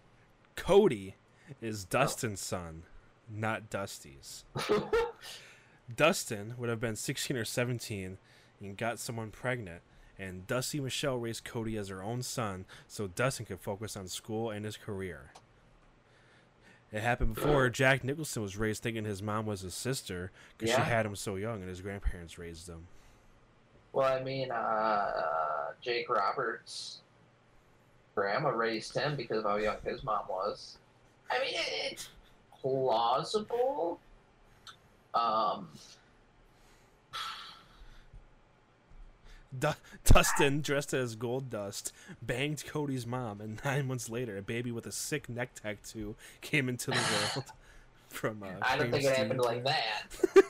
Cody is Dustin's son, not Dusty's. <laughs> Dustin would have been 16 or 17 and got someone pregnant, and Dusty Michelle raised Cody as her own son so Dustin could focus on school and his career. It happened before Jack Nicholson was raised thinking his mom was his sister because Yeah. she had him so young and his grandparents raised him. Well, I mean, uh, Jake Roberts' grandma raised him because of how young his mom was. I mean, it, it's plausible. Um, Du- Dustin, dressed as Gold Dust, banged Cody's mom, and <laughs> nine months later, a baby with a sick neck tattoo came into the world. <laughs> From uh, I don't think it happened like that. <laughs>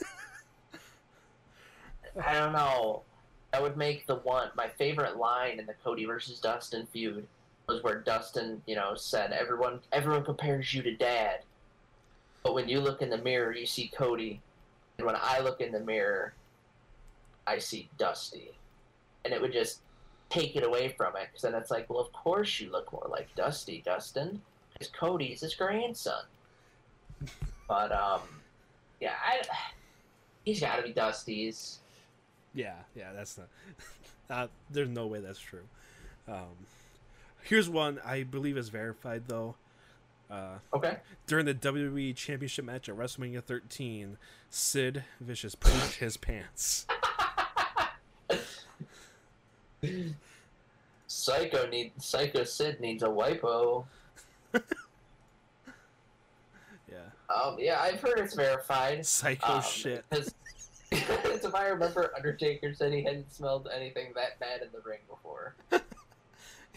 I don't know. That would make the one my favorite line in the Cody versus Dustin feud was where Dustin, you know, said everyone everyone compares you to dad. But when you look in the mirror you see Cody. And when I look in the mirror I see Dusty. And it would just take it away from it because then it's like, well, of course you look more like Dusty, Dustin, because Cody is his grandson. But um, yeah, I, he's got to be Dusty's. Yeah, yeah, that's not. <laughs> Uh, there's no way that's true. Um, here's one I believe is verified though. Uh, Okay. during the WWE Championship match at WrestleMania 13, Sid Vicious pooped his pants. Psycho need Psycho Sid needs a wipo. <laughs> Yeah, Um, yeah, I've heard it's verified. psycho Um, shit. <laughs> Because <laughs> if I remember, Undertaker said he hadn't smelled anything that bad in the ring before.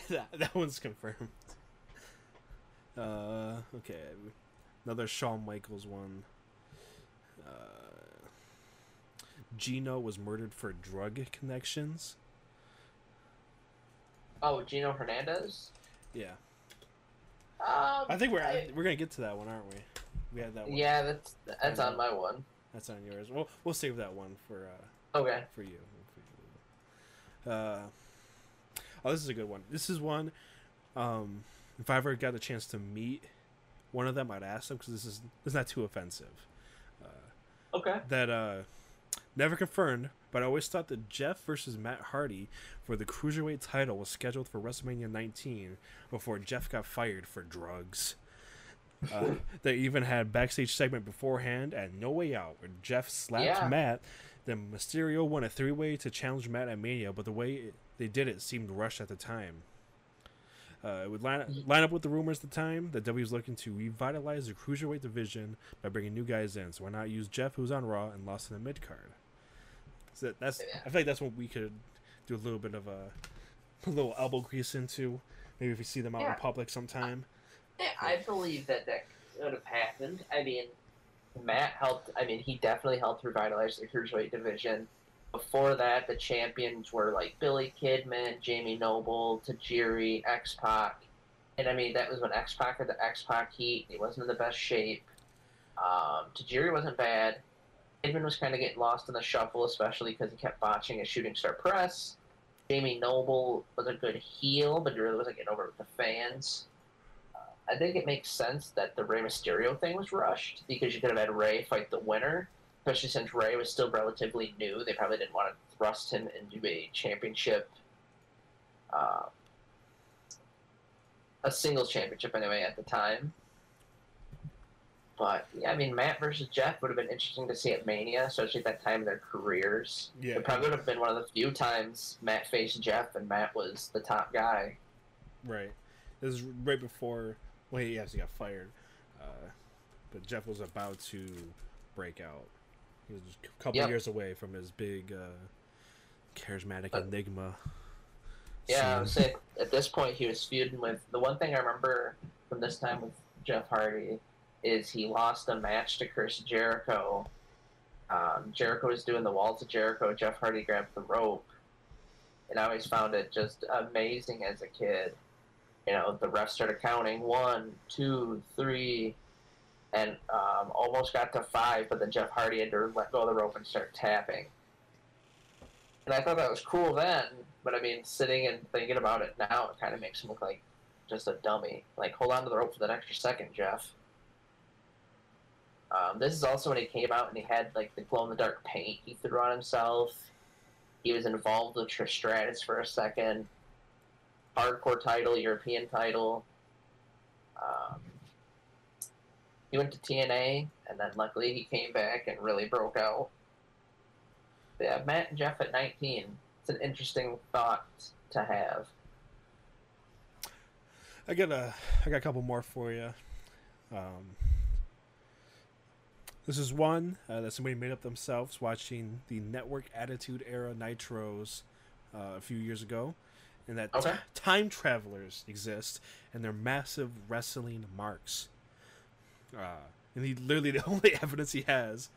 <laughs> that, that one's confirmed. Uh, okay, another Shawn Michaels one. Uh, Gino was murdered for drug connections. Oh, Gino Hernandez. Yeah, Um, I think we're I- we're gonna get to that one, aren't we? We had that one. yeah, that's that's on my one. that's on yours. We'll we'll save that one for uh, Okay. For you. Uh, oh, this is a good one. This is one. Um, if I ever got a chance to meet one of them, I'd ask them because this is is not too offensive. Okay. That uh, never confirmed, but I always thought that Jeff versus Matt Hardy for the cruiserweight title was scheduled for WrestleMania 19 before Jeff got fired for drugs. Uh, <laughs> they even had backstage segment beforehand at No Way Out where Jeff slapped Yeah. Matt. Then Mysterio won a three way to challenge Matt at Mania, but the way it, they did it seemed rushed at the time. Uh, it would line, line up with the rumors at the time that W was looking to revitalize the cruiserweight division by bringing new guys in. So why not use Jeff, who's on Raw and lost in the mid card? So that's. I feel like that's what we could do a little bit of a, a little elbow grease into. Maybe if we see them out Yeah. in public sometime. Yeah, I believe that that could have happened. I mean, Matt helped. I mean, he definitely helped revitalize the cruiserweight division. Before that, the champions were like Billy Kidman, Jamie Noble, Tajiri, X Pac, and I mean that was when X Pac had the X Pac heat. He wasn't in the best shape. Um, Tajiri wasn't bad. Kidman was kind of getting lost in the shuffle, especially because he kept botching his shooting star press. Jamie Noble was a good heel, but he really wasn't getting over with the fans. I think it makes sense that the Rey Mysterio thing was rushed because you could have had Rey fight the winner, especially since Rey was still relatively new. They probably didn't want to thrust him into a championship, uh, a singles championship anyway at the time. But yeah, I mean, Matt versus Jeff would have been interesting to see at Mania, especially at that time in their careers. Yeah. It probably would have been one of the few times Matt faced Jeff, and Matt was the top guy. Right. This is right before. Well, he actually got fired. Uh, but Jeff was about to break out. He was just a couple Yep. years away from his big, uh, charismatic Uh, enigma. Yeah, I would say at this point he was feuding with the one thing I remember from this time with Jeff Hardy is he lost a match to Chris Jericho. Um, Jericho was doing the walls of Jericho. Jeff Hardy grabbed the rope, and I always found it just amazing as a kid. You know, the ref started counting one, two, three, and um, almost got to five, but then Jeff Hardy had to let go of the rope and start tapping. And I thought that was cool then, but I mean, sitting and thinking about it now, it kind of makes him look like just a dummy. Like, hold on to the rope for that extra second, Jeff. Um, this is also when he came out and he had like the glow in the dark paint he threw on himself. He was involved with Trish Stratus for a second. Hardcore title, European title. Um, he went to TNA, and then luckily he came back and really broke out. Yeah, Matt and Jeff at 19. It's an interesting thought to have. I got a, I got a couple more for you. Um, this is one uh, that somebody made up themselves watching the Network Attitude Era Nitros uh, a few years ago, and that Okay. t- time travelers exist and they're massive wrestling marks. Uh, and he literally the <laughs> only evidence he has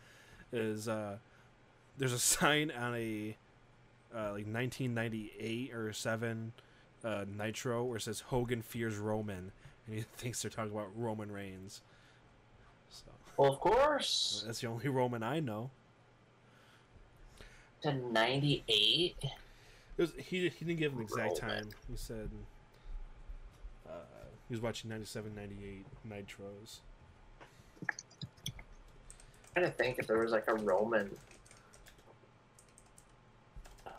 is uh, there's a sign on a uh, like 1998 or seven uh, Nitro where it says Hogan fears Roman, and he <laughs> thinks they're talking about Roman Reigns. So Well, of course. that's the only Roman I know. To 98? It was, he he didn't give an exact Roman. time. He said uh, he was watching 97, 98 Nitros. Trying to think if there was like a Roman. Uh,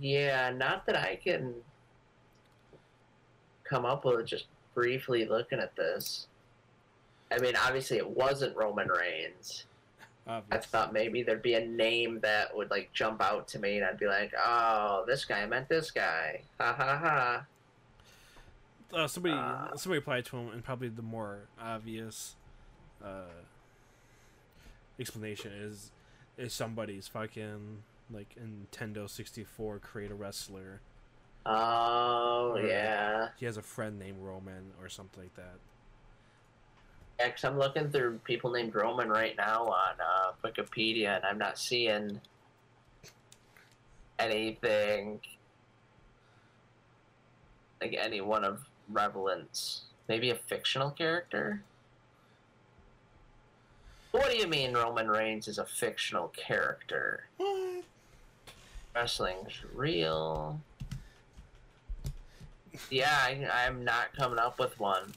yeah, not that I can come up with just briefly looking at this. I mean, obviously it wasn't Roman Reigns. I thought maybe there'd be a name that would like jump out to me, and I'd be like, "Oh, this guy meant this guy." Ha ha ha. Uh, somebody Uh, somebody applied to him, and probably the more obvious uh, explanation is is somebody's fucking like Nintendo sixty four create a wrestler. Oh Right. yeah. He has a friend named Roman or something like that. Yeah, 'cause I'm looking through people named Roman right now on uh, Wikipedia, and I'm not seeing anything like any one of relevance. Maybe a fictional character. What do you mean Roman Reigns is a fictional character? What? Wrestling's real. Yeah, I, I'm not coming up with one.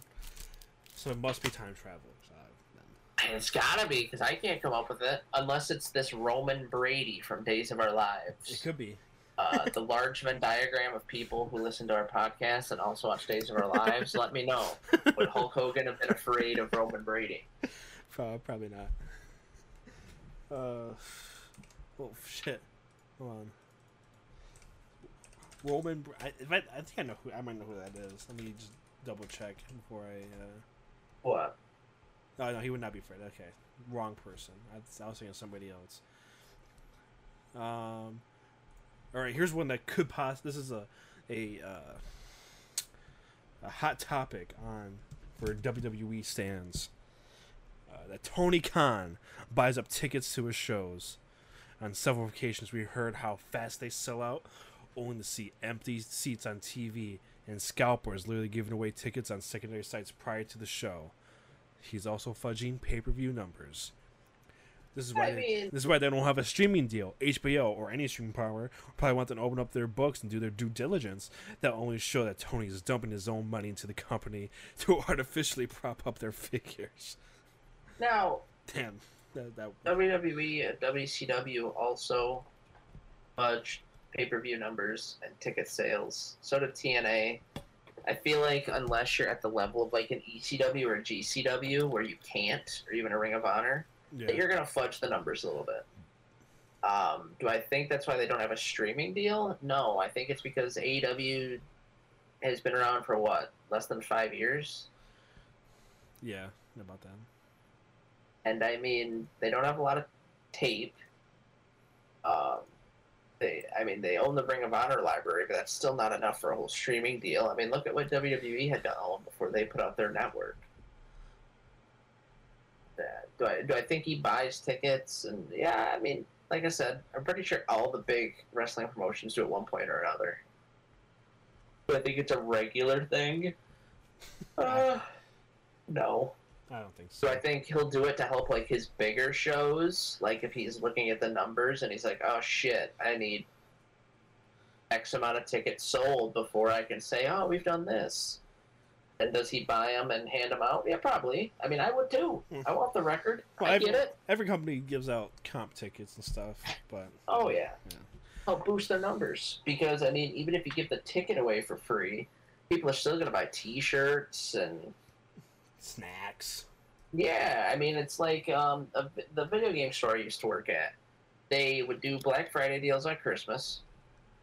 So it must be time travelers. Uh. It's gotta be because I can't come up with it unless it's this Roman Brady from Days of Our Lives. It could be. Uh, the large Venn diagram of people who listen to our podcast and also watch Days of Our Lives. let me know. Would Hulk Hogan have been afraid of Roman Brady? Probably not. Uh, oh shit! Hold on. Roman. I, I, I think I know who. I might know who that is. Let me just double check before I. Uh... What? Oh no, he would not be afraid. Okay, wrong person. I, I was thinking somebody else. Um. All right, here's one that could pass. This is a a uh, a hot topic on for WWE stands. Uh, that Tony Khan buys up tickets to his shows. On several occasions, we heard how fast they sell out, only to see empty seats on TV and scalpers literally giving away tickets on secondary sites prior to the show. He's also fudging pay-per-view numbers. This is why I they, mean- this is why they don't have a streaming deal. HBO or any streaming power probably want them to open up their books and do their due diligence. That only show that Tony is dumping his own money into the company to <laughs> artificially prop up their figures. Now, Damn, that, that WWE and WCW also fudged pay per view numbers and ticket sales. So did TNA. I feel like unless you're at the level of like an ECW or a GCW where you can't, or even a Ring of Honor, yeah. that you're gonna fudge the numbers a little bit. Um, do I think that's why they don't have a streaming deal? No, I think it's because AEW has been around for what less than five years, yeah, about that. and I mean they don't have a lot of tape. Um, they, I mean, they own the Ring of Honor library, but that's still not enough for a whole streaming deal. I mean, look at what WWE had own before they put out their network. Do I do I think he buys tickets? And yeah, I mean, like I said, I'm pretty sure all the big wrestling promotions do at one point or another. Do I think it's a regular thing? Uh, no. I don't think So so. I think he'll do it to help like his bigger shows. Like if he's looking at the numbers and he's like, "Oh shit, I need X amount of tickets sold before I can say, oh, we've done this." And does he buy them and hand them out? Yeah, probably. I mean, I would too. Hmm. I want the record. Well, I every, get it. every company gives out comp tickets and stuff, but Oh yeah. Yeah. Help boost their numbers because I mean, even if you give the ticket away for free, people are still gonna buy T-shirts and snacks. yeah. I mean, it's like um, a, the video game store I used to work at. They would do Black Friday deals on Christmas,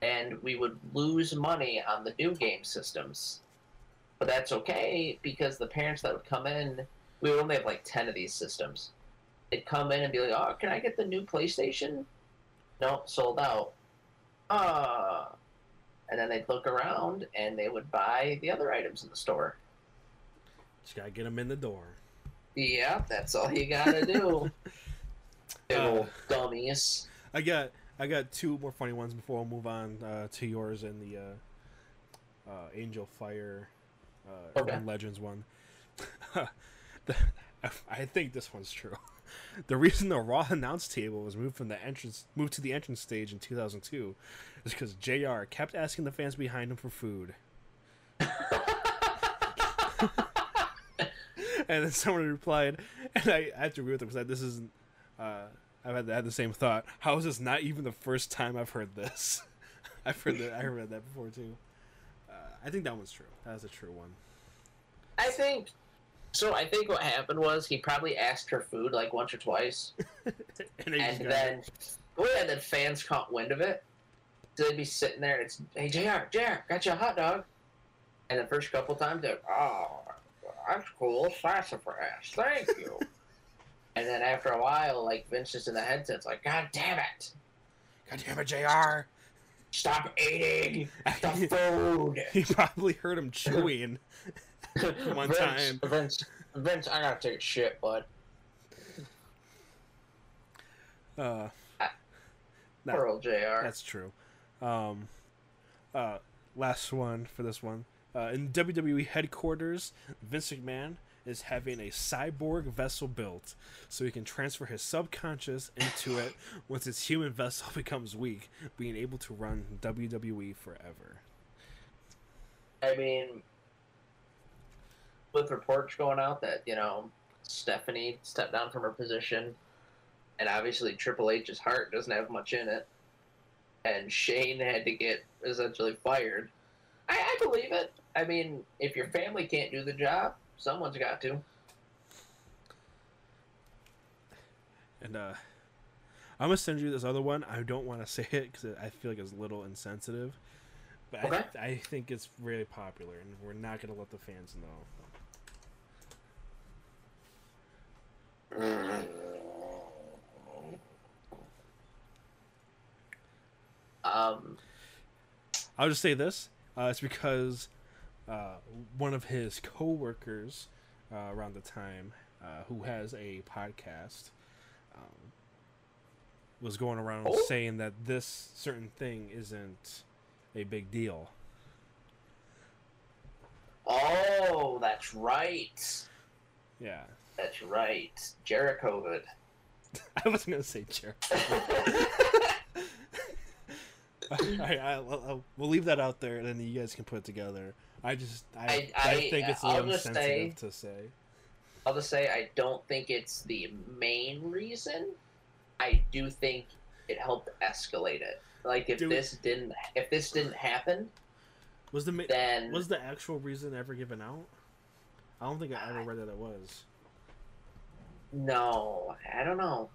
and we would lose money on the new game systems. But that's okay because the parents that would come in, we would only have like ten of these systems. They'd come in and be like, "Oh, can I get the new PlayStation?" No, sold out. Ah. And then they'd look around and they would buy the other items in the store. Just gotta get them in the door. Yeah, that's all you gotta do. <laughs> Big Uh, dummies. I got I got two more funny ones before we'll move on uh, to yours and the uh, uh, Angel Fire uh, Okay. Urban Legends one. <laughs> the, I think this one's true. <laughs> The reason the Raw announce table was moved from the entrance moved to the entrance stage in 2002 is because JR kept asking the fans behind him for food, and then someone replied, and I, I have to agree with them because this isn't. Uh, I've had, had the same thought. How is this not even the first time I've heard this? <laughs> I've heard that. I heard that before too. Uh, I think that one's true. That was a true one. I think so. I think what happened was he probably asked her food like once or twice, <laughs> and and then, well, yeah, then fans caught wind of it. So they'd be sitting there, and it's, hey, JR, JR, got you a hot dog. And the first couple times, they're, oh, that's cool, sassafras, thank you. <laughs> and then after a while, like, Vince is in the headset's like, God damn it, God damn it, JR stop eating the <laughs> food. he probably heard him chewing. <laughs> One Vince, time. Vince, Vince, I gotta take a shit, bud. Uh, old JR. that's true. Um, uh, last one for this one. Uh, in WWE headquarters, Vince McMahon is having a cyborg vessel built so he can transfer his subconscious into <laughs> it once his human vessel <laughs> becomes weak, being able to run WWE forever. I mean, with reports going out that you know Stephanie stepped down from her position, and obviously Triple H's heart doesn't have much in it, and Shane had to get essentially fired. I, I believe it. I mean, if your family can't do the job, someone's got to. And uh, I'm gonna send you this other one. I don't want to say it because I feel like it's a little insensitive, but Okay. I, I think it's really popular, and we're not gonna let the fans know. Um, I'll just say this: uh, it's because uh, one of his coworkers uh, around the time, uh, who has a podcast, um, was going around Oh. saying that this certain thing isn't a big deal. oh, that's right. Yeah, That's right. Jericho. <laughs> I wasn't gonna say Jared. <laughs> <laughs> All right, I, I'll, I'll- we'll leave that out there, and then you guys can put it together. I just, I, I- I, I- think it's a little insensitive to say. I'll just say I don't think it's the main reason. I do think it helped escalate it. Like if Do- this didn't if this didn't happen, Was the then was the actual reason ever given out? I don't think I ever read that it was. no, I don't know.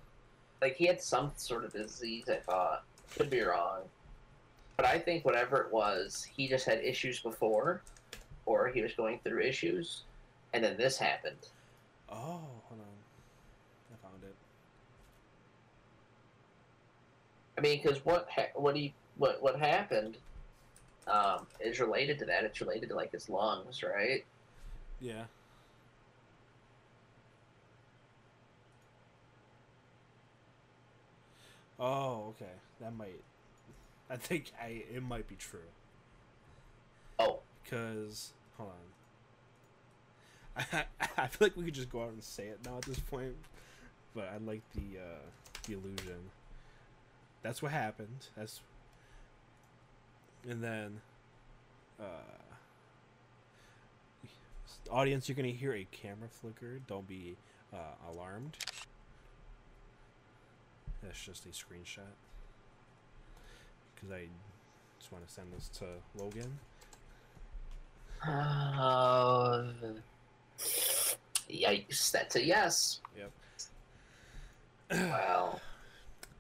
Like he had some sort of disease. I thought could be wrong, but I think whatever it was, he just had issues before, or he was going through issues, and then this happened. Oh, hold on, I found it. I mean, because what ha- what he what what happened um, is related to that. It's related to like his lungs, right? Yeah. Oh, okay. That might. I think I it might be true. Oh, Because hold on. <laughs> I I feel like we could just go out and say it now at this point, but I like the uh, the illusion. That's what happened. That's and then uh, audience, you're gonna hear a camera flicker. Don't be uh, alarmed. That's just a screenshot because I just want to send this to Logan. Uh, yikes! That's a yes. Yep. Wow.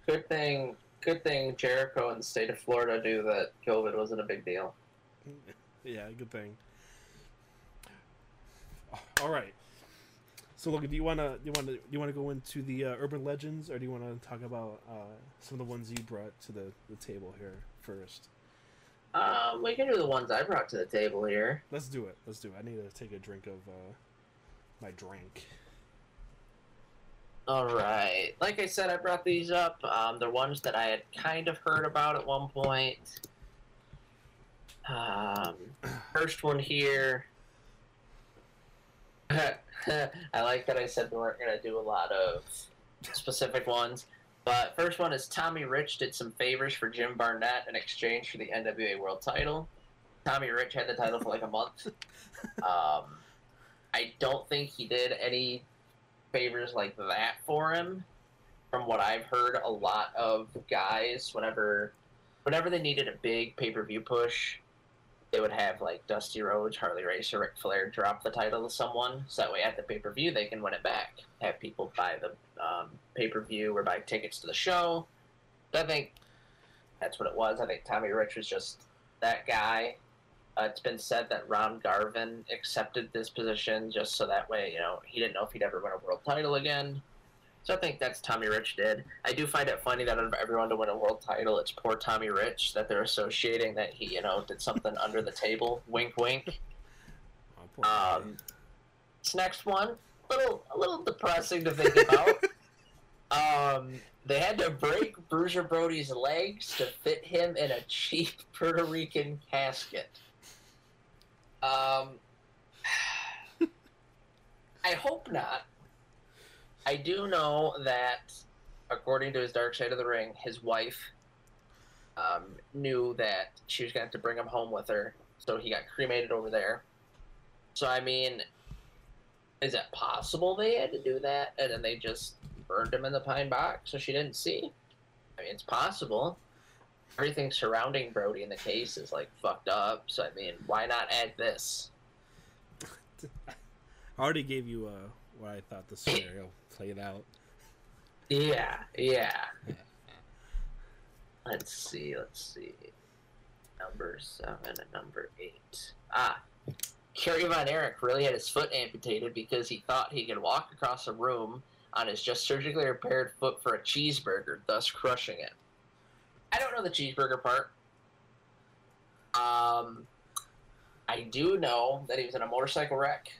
Good thing. Good thing Jericho and the state of Florida knew that COVID wasn't a big deal. <laughs> yeah, good thing. All right. So, Logan, do you wanna do you wanna do you wanna go into the uh, urban legends, or do you wanna talk about uh, some of the ones you brought to the, the table here first? Um, we can do the ones I brought to the table here. Let's do it. Let's do it. I need to take a drink of uh, my drink. All right. Like I said, I brought these up. Um, they're ones that I had kind of heard about at one point. Um, <clears throat> first one here. <laughs> I like that I said we weren't going to do a lot of specific ones. But first one is Tommy Rich did some favors for Jim Barnett in exchange for the NWA World Title. Tommy Rich had the title for like a month. <laughs> Um, I don't think he did any favors like that for him. From what I've heard, a lot of guys, whenever, whenever they needed a big pay per view push, they would have like Dusty Rhodes, Harley Race, or Ric Flair drop the title to someone, so that way at the pay per view they can win it back. Have people buy the um, pay per view or buy tickets to the show. But I think that's what it was. I think Tommy Rich was just that guy. Uh, it's been said that Ron Garvin accepted this position just so that way, you know, he didn't know if he'd ever win a world title again. So I think that's Tommy Rich did. I do find it funny that out of everyone to win a world title, it's poor Tommy Rich that they're associating that he, you know, did something <laughs> under the table. Wink, wink. Oh. Um, this next one, a little, a little depressing to think about. <laughs> um, they had to break Bruiser Brody's legs to fit him in a cheap <laughs> Puerto Rican casket. Um, <sighs> I hope not. I do know that, according to his Dark Side of the Ring, his wife um, knew that she was going to have to bring him home with her, so he got cremated over there. So, I mean, is it possible they had to do that and then they just burned him in the pine box so she didn't see? I mean, it's possible. Everything surrounding Brody in the case is like fucked up, so I mean, why not add this? <laughs> I already gave you uh, what I thought the scenario played out. Yeah, yeah. Let's see, let's see. Number seven and number eight. Ah, Kerry Von Erich really had his foot amputated because he thought he could walk across a room on his just surgically repaired foot for a cheeseburger, thus crushing it. I don't know the cheeseburger part. Um, I do know that he was in a motorcycle wreck.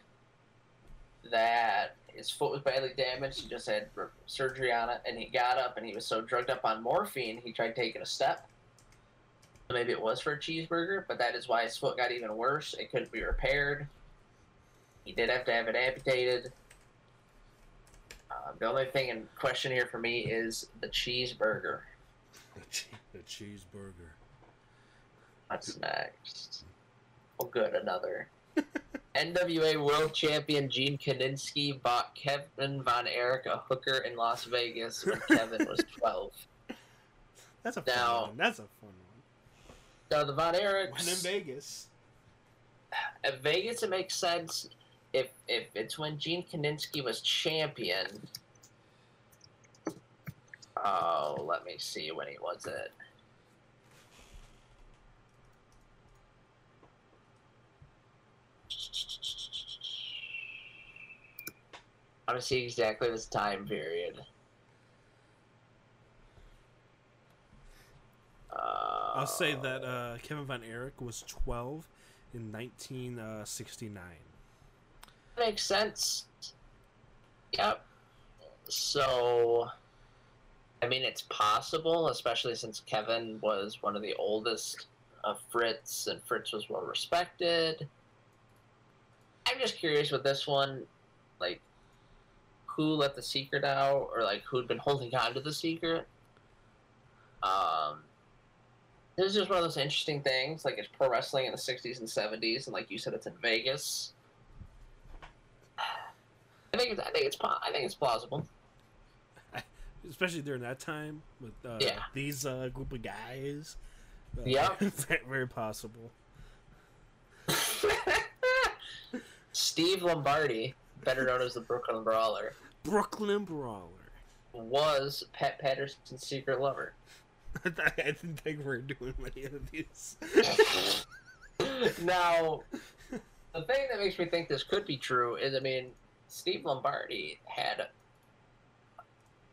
That his foot was badly damaged. He just had surgery on it, and he got up, and he was so drugged up on morphine, he tried taking a step. Maybe it was for a cheeseburger, but that is why his foot got even worse. It couldn't be repaired. He did have to have it amputated. Uh, the only thing in question here for me is the cheeseburger. The, che- the cheeseburger. What's next? Oh, good, another. <laughs> NWA World Champion Gene Kiniski bought Kevin Von Erich a hooker in Las Vegas when <laughs> Kevin was 12. That's a fun Now- one. That's a fun one. Now, the Von Erichs. When in Vegas. <sighs> at Vegas, it makes sense if, if it's when Gene Kiniski was champion. Oh, let me see when he was it. I want to see exactly this time period. Uh, I'll say that uh, Kevin Von Erich was 12 in 1969. makes sense. Yep. So, I mean, it's possible, especially since Kevin was one of the oldest of Fritz, and Fritz was well respected. I'm just curious with this one, like, who let the secret out, or like who'd been holding on to the secret. Um, this is just one of those interesting things. Like, it's pro wrestling in the '60s and '70s, and like you said, it's in Vegas. I think it's, I think it's I think it's plausible. <laughs> especially during that time with uh, Yeah. these uh, group of guys. Uh, Yep. <laughs> very, very possible. <laughs> Steve Lombardi, better known as the Brooklyn Brawler, Brooklyn Brawler. was Pat Patterson's secret lover. <laughs> I didn't think we were doing many of these. now, the thing that makes me think this could be true is, I mean, Steve Lombardi had,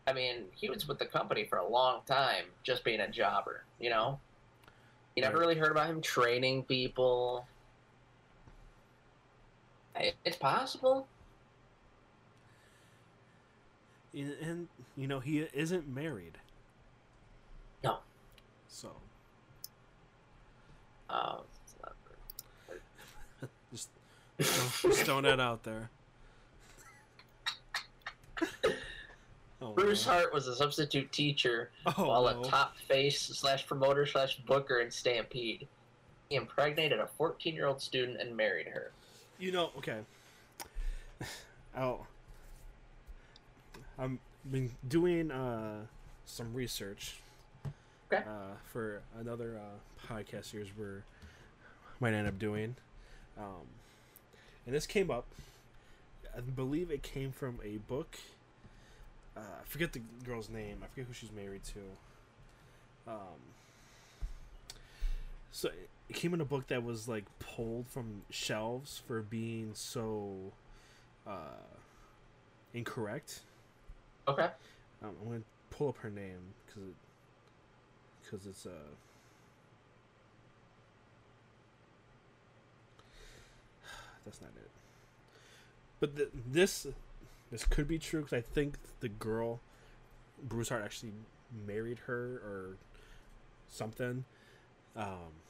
I mean, he was with the company for a long time, just being a jobber. You know, you never Right. really heard about him training people. It- It's possible. and, and you know he isn't married. No. So Um, <laughs> just just throwing that out there. Oh, Bruce no. Hart was a substitute teacher Oh, while no. a top face slash promoter slash booker in Stampede. He impregnated a 14 year old student and married her. You know, okay. I'll. I'm been doing uh, some research Okay. uh, for another uh, podcast series we're might end up doing, um, and this came up. I believe it came from a book. Uh, I forget the girl's name. I forget who she's married to. Um, so it- came in a book that was like pulled from shelves for being so uh, incorrect. Okay. Um, I'm gonna pull up her name because it, because it's uh. <sighs> That's not it. But the, this this could be true because I think the girl, Bruce Hart, actually married her or something. Um,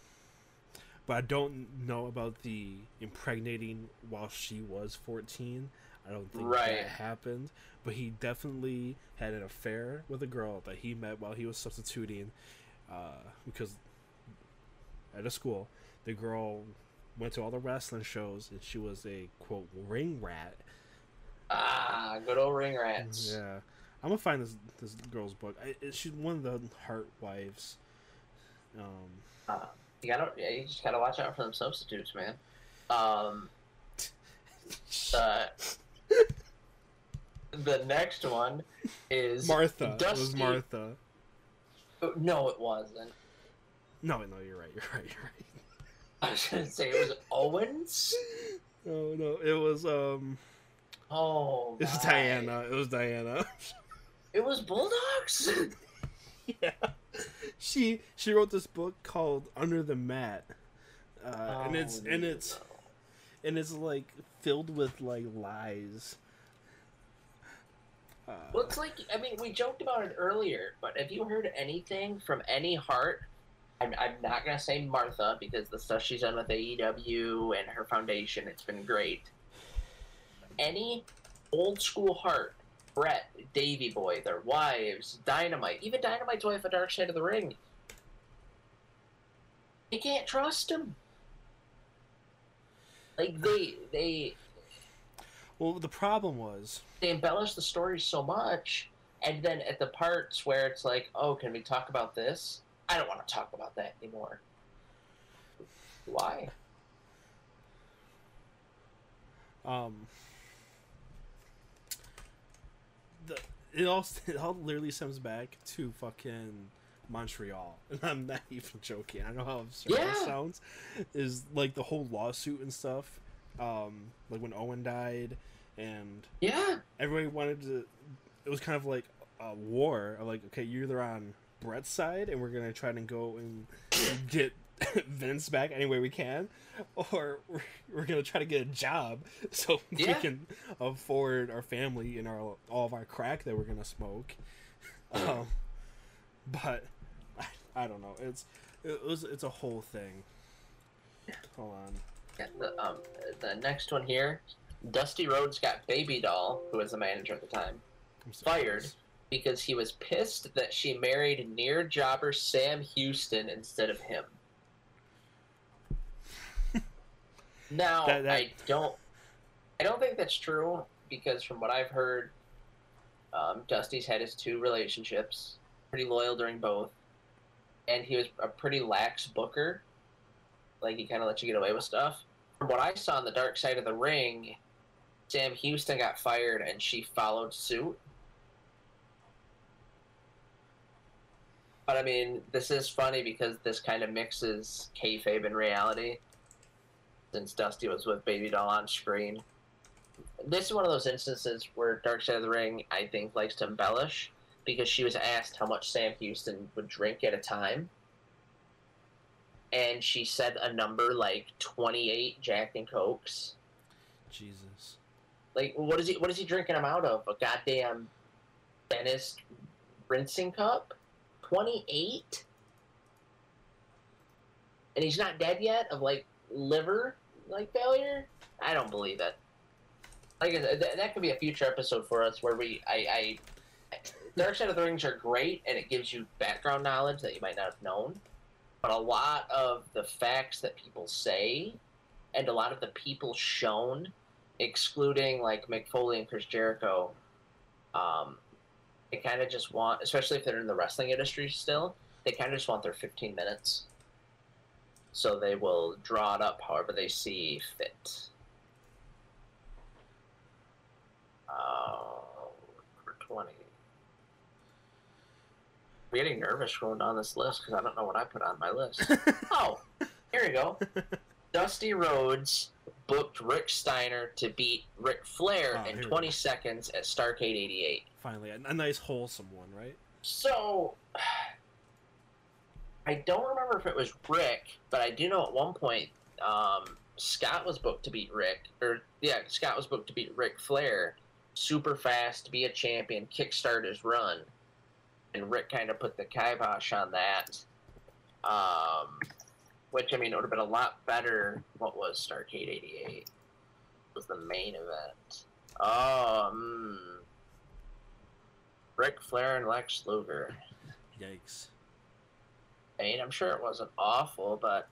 but I don't know about the impregnating while she was 14. I don't think Right. that happened. But he definitely had an affair with a girl that he met while he was substituting uh, because at a school, the girl went to all the wrestling shows and she was a quote ring rat. Ah, good old ring rats. Yeah, I'm gonna find this this girl's book. I, she's one of the Hart wives. Um, You gotta, yeah, you just gotta watch out for them substitutes, man. Um, <laughs> uh, the next one is Martha. It was Martha. No, it wasn't. No, no, you're right. You're right. You're right. <laughs> I was gonna say it was Owens. No, no, it was um, Oh, it was my. Diana. It was Diana. <laughs> It was Bulldogs. yeah, <laughs> she she wrote this book called Under the Mat, uh, and it's Oh, and it's and it's like filled with like lies. Uh, Well, it's like I mean, we joked about it earlier, but have you heard anything from any Hart? I'm, I'm not gonna say Martha because the stuff she's done with AEW and her foundation, it's been great. Any old school Hart, Bret, Davey Boy, their wives, Dynamite, even Dynamite's wife at Dark Side of the Ring. They can't trust them. Like they they well, the problem was they embellish the story so much, and then at the parts where it's like, oh, can we talk about this? I don't want to talk about that anymore. Why? um, the it all <laughs> it all literally stems back to fucking Montreal, <laughs> and I'm not even joking. I know how absurd that sounds. Is like the whole lawsuit and stuff. Um, like when Owen died, and Yeah, everybody wanted to. It was kind of like a war. Of like, okay, you're either on Bret's side, and we're gonna try to go and get <coughs> Vince back any way we can, or we're, we're gonna try to get a job so <laughs> we can afford our family and our all of our crack that we're gonna smoke. Um, but I, I don't know. It's it was it's a whole thing. Hold on. Yeah, the, um, the next one here, Dusty Rhodes got Baby Doll, who was the manager at the time, fired because he was pissed that she married near jobber Sam Houston instead of him. Now That- that- I don't, I don't think that's true because from what I've heard, um, Dusty's had his two relationships, pretty loyal during both, and he was a pretty lax booker. Like he kind of let you get away with stuff. From what I saw on the Dark Side of the Ring, Sam Houston got fired and she followed suit. But I mean, this is funny because this kind of mixes kayfabe and reality. Since Dusty was with Baby Doll on screen, this is one of those instances where Dark Side of the Ring, I think, likes to embellish because she was asked how much Sam Houston would drink at a time, and she said a number like twenty-eight Jack and Cokes. Jesus. Like, what is he? What is he drinking them out of? A goddamn dentist rinsing cup? Twenty-eight, and he's not dead yet of like liver like failure. I don't believe it. Like that, that could be a future episode for us where we I, I Dark Side of the Rings are great and it gives you background knowledge that you might not have known, but a lot of the facts that people say and a lot of the people shown excluding like Mick Foley and Chris Jericho, um, they kind of just want, especially if they're in the wrestling industry still, they kind of just want their 15 minutes. So they will draw it up however they see fit. Uh, 20. I'm getting nervous going down this list because I don't know what I put on my list. <laughs> oh, here we go. Dusty Rhodes booked Rick Steiner to beat Ric Flair Oh, in 20 seconds at Starcade 88. Finally, a, a nice wholesome one, right? So, I don't remember if it was Rick, but I do know at one point um, Scott was booked to beat Rick, or yeah, Scott was booked to beat Ric Flair super fast, be a champion, kickstart his run, and Rick kind of put the kibosh on that. Um, which I mean, it would have been a lot better. What was Starcade '88? Was the main event? Oh, Ric Flair and Lex Luger. Yikes. Mean, I'm sure it wasn't awful, but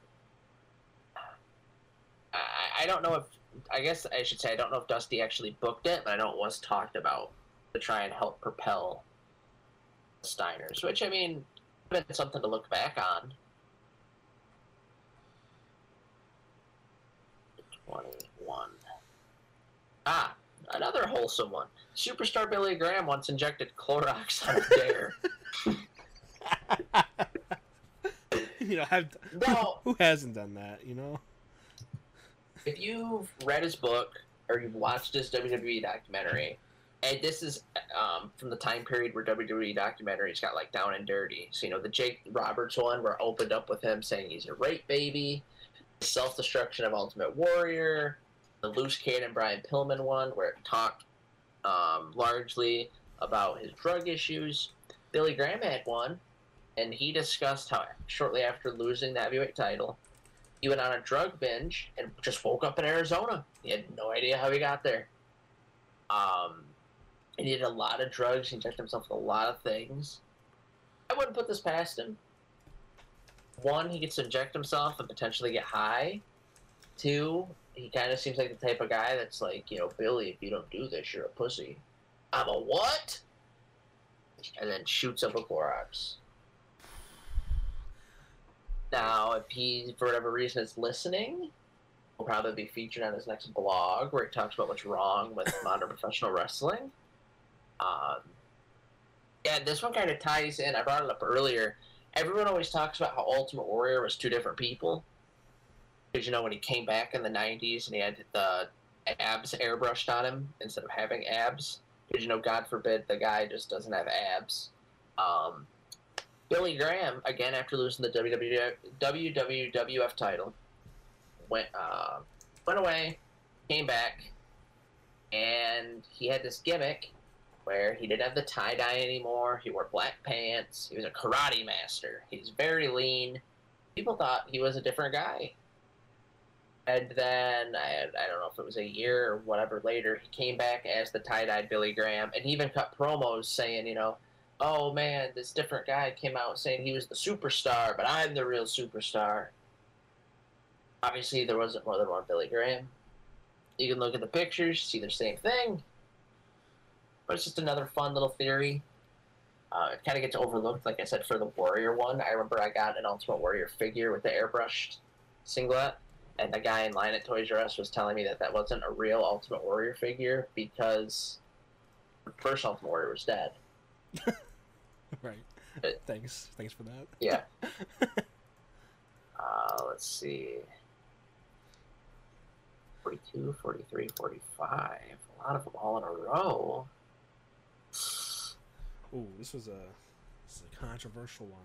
I, I don't know if I guess I should say I don't know if Dusty actually booked it, but I know it was talked about to try and help propel Steiners, which I mean, been something to look back on. Twenty-one. Ah, another wholesome one. Superstar Billy Graham once injected Clorox on a dare. <laughs> you know, have No. who hasn't done that? You know. if you've read his book or you've watched his WWE documentary, and this is um, from the time period where WWE documentaries got like down and dirty. So you know the Jake Roberts one, where I opened up with him saying he's a rape baby, self destruction of Ultimate Warrior, the loose cannon Brian Pillman one, where it talked um, largely about his drug issues. Billy Graham had one, and he discussed how shortly after losing the heavyweight title, he went on a drug binge and just woke up in Arizona. He had no idea how he got there. Um, he did a lot of drugs. He injected himself with a lot of things. I wouldn't put this past him. One, he gets to inject himself and potentially get high. Two, he kind of seems like the type of guy that's like, you know, Billy, if you don't do this, you're a pussy. I'm a what? And then shoots up a Clorox. Now, if he, for whatever reason, is listening, will probably be featured on his next blog where he talks about what's wrong with <laughs> modern professional wrestling. Um, yeah, this one kind of ties in. I brought it up earlier. Everyone always talks about how Ultimate Warrior was two different people. Because, you know, when he came back in the 90s and he had the abs airbrushed on him instead of having abs. Because, you know, God forbid the guy just doesn't have abs. Um, Billy Graham, again, after losing the WWF, title, went uh, went away, came back, and he had this gimmick where he didn't have the tie dye anymore. He wore black pants. He was a karate master. He's very lean. People thought he was a different guy. And then I, I don't know if it was a year or whatever later, he came back as the tie dyed Billy Graham, and he even cut promos saying, you know, oh man, this different guy came out saying he was the superstar, but I'm the real superstar. Obviously, there wasn't more than one Billy Graham. You can look at the pictures, see the same thing. but it's just another fun little theory. Uh, it kind of gets overlooked, like I said, for the Warrior one. I remember I got an Ultimate Warrior figure with the airbrushed singlet, and the guy in line at Toys R Us was telling me that that wasn't a real Ultimate Warrior figure because the first Ultimate Warrior was dead. <laughs> <laughs> right. It- thanks. Thanks for that. Yeah. <laughs> uh, let's see. 42, 43, 45. A lot of them all in a row. Ooh, this was a this is a controversial one.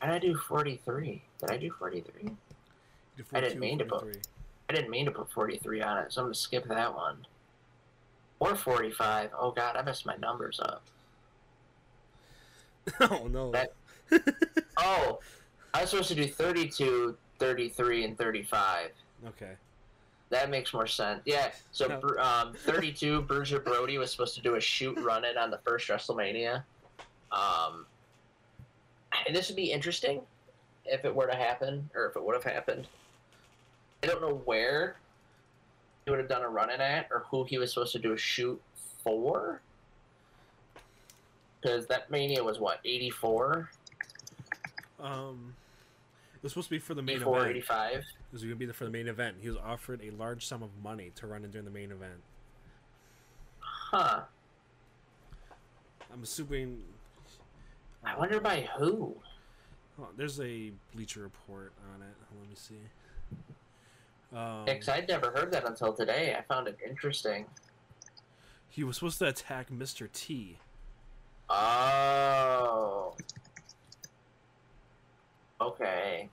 How did I do 43? Did I do 43? You did I didn't 42, mean to put- 43. I didn't mean to put 43 on it, so I'm going to skip that one. Or 45. Oh, God, I messed my numbers up. <laughs> oh no. That- Oh, I was supposed to do 32, 33, and 35. okay. That makes more sense. Yeah. So, No. Um, 32, Bruiser Brody was supposed to do a shoot run in on the first WrestleMania. Um, and this would be interesting if it were to happen, or if it would have happened. I don't know where he would have done a run in at, or who he was supposed to do a shoot for. Because that Mania was what, 84? Um, it was supposed to be for the main 84, event. 85? It was going to be the, for the main event. He was offered a large sum of money to run in during the main event. Huh. I'm assuming. I wonder by who. Oh, there's a Bleacher Report on it. Let me see. Um, Because I'd never heard that until today. I found it interesting. he was supposed to attack Mr. T. Oh. Okay.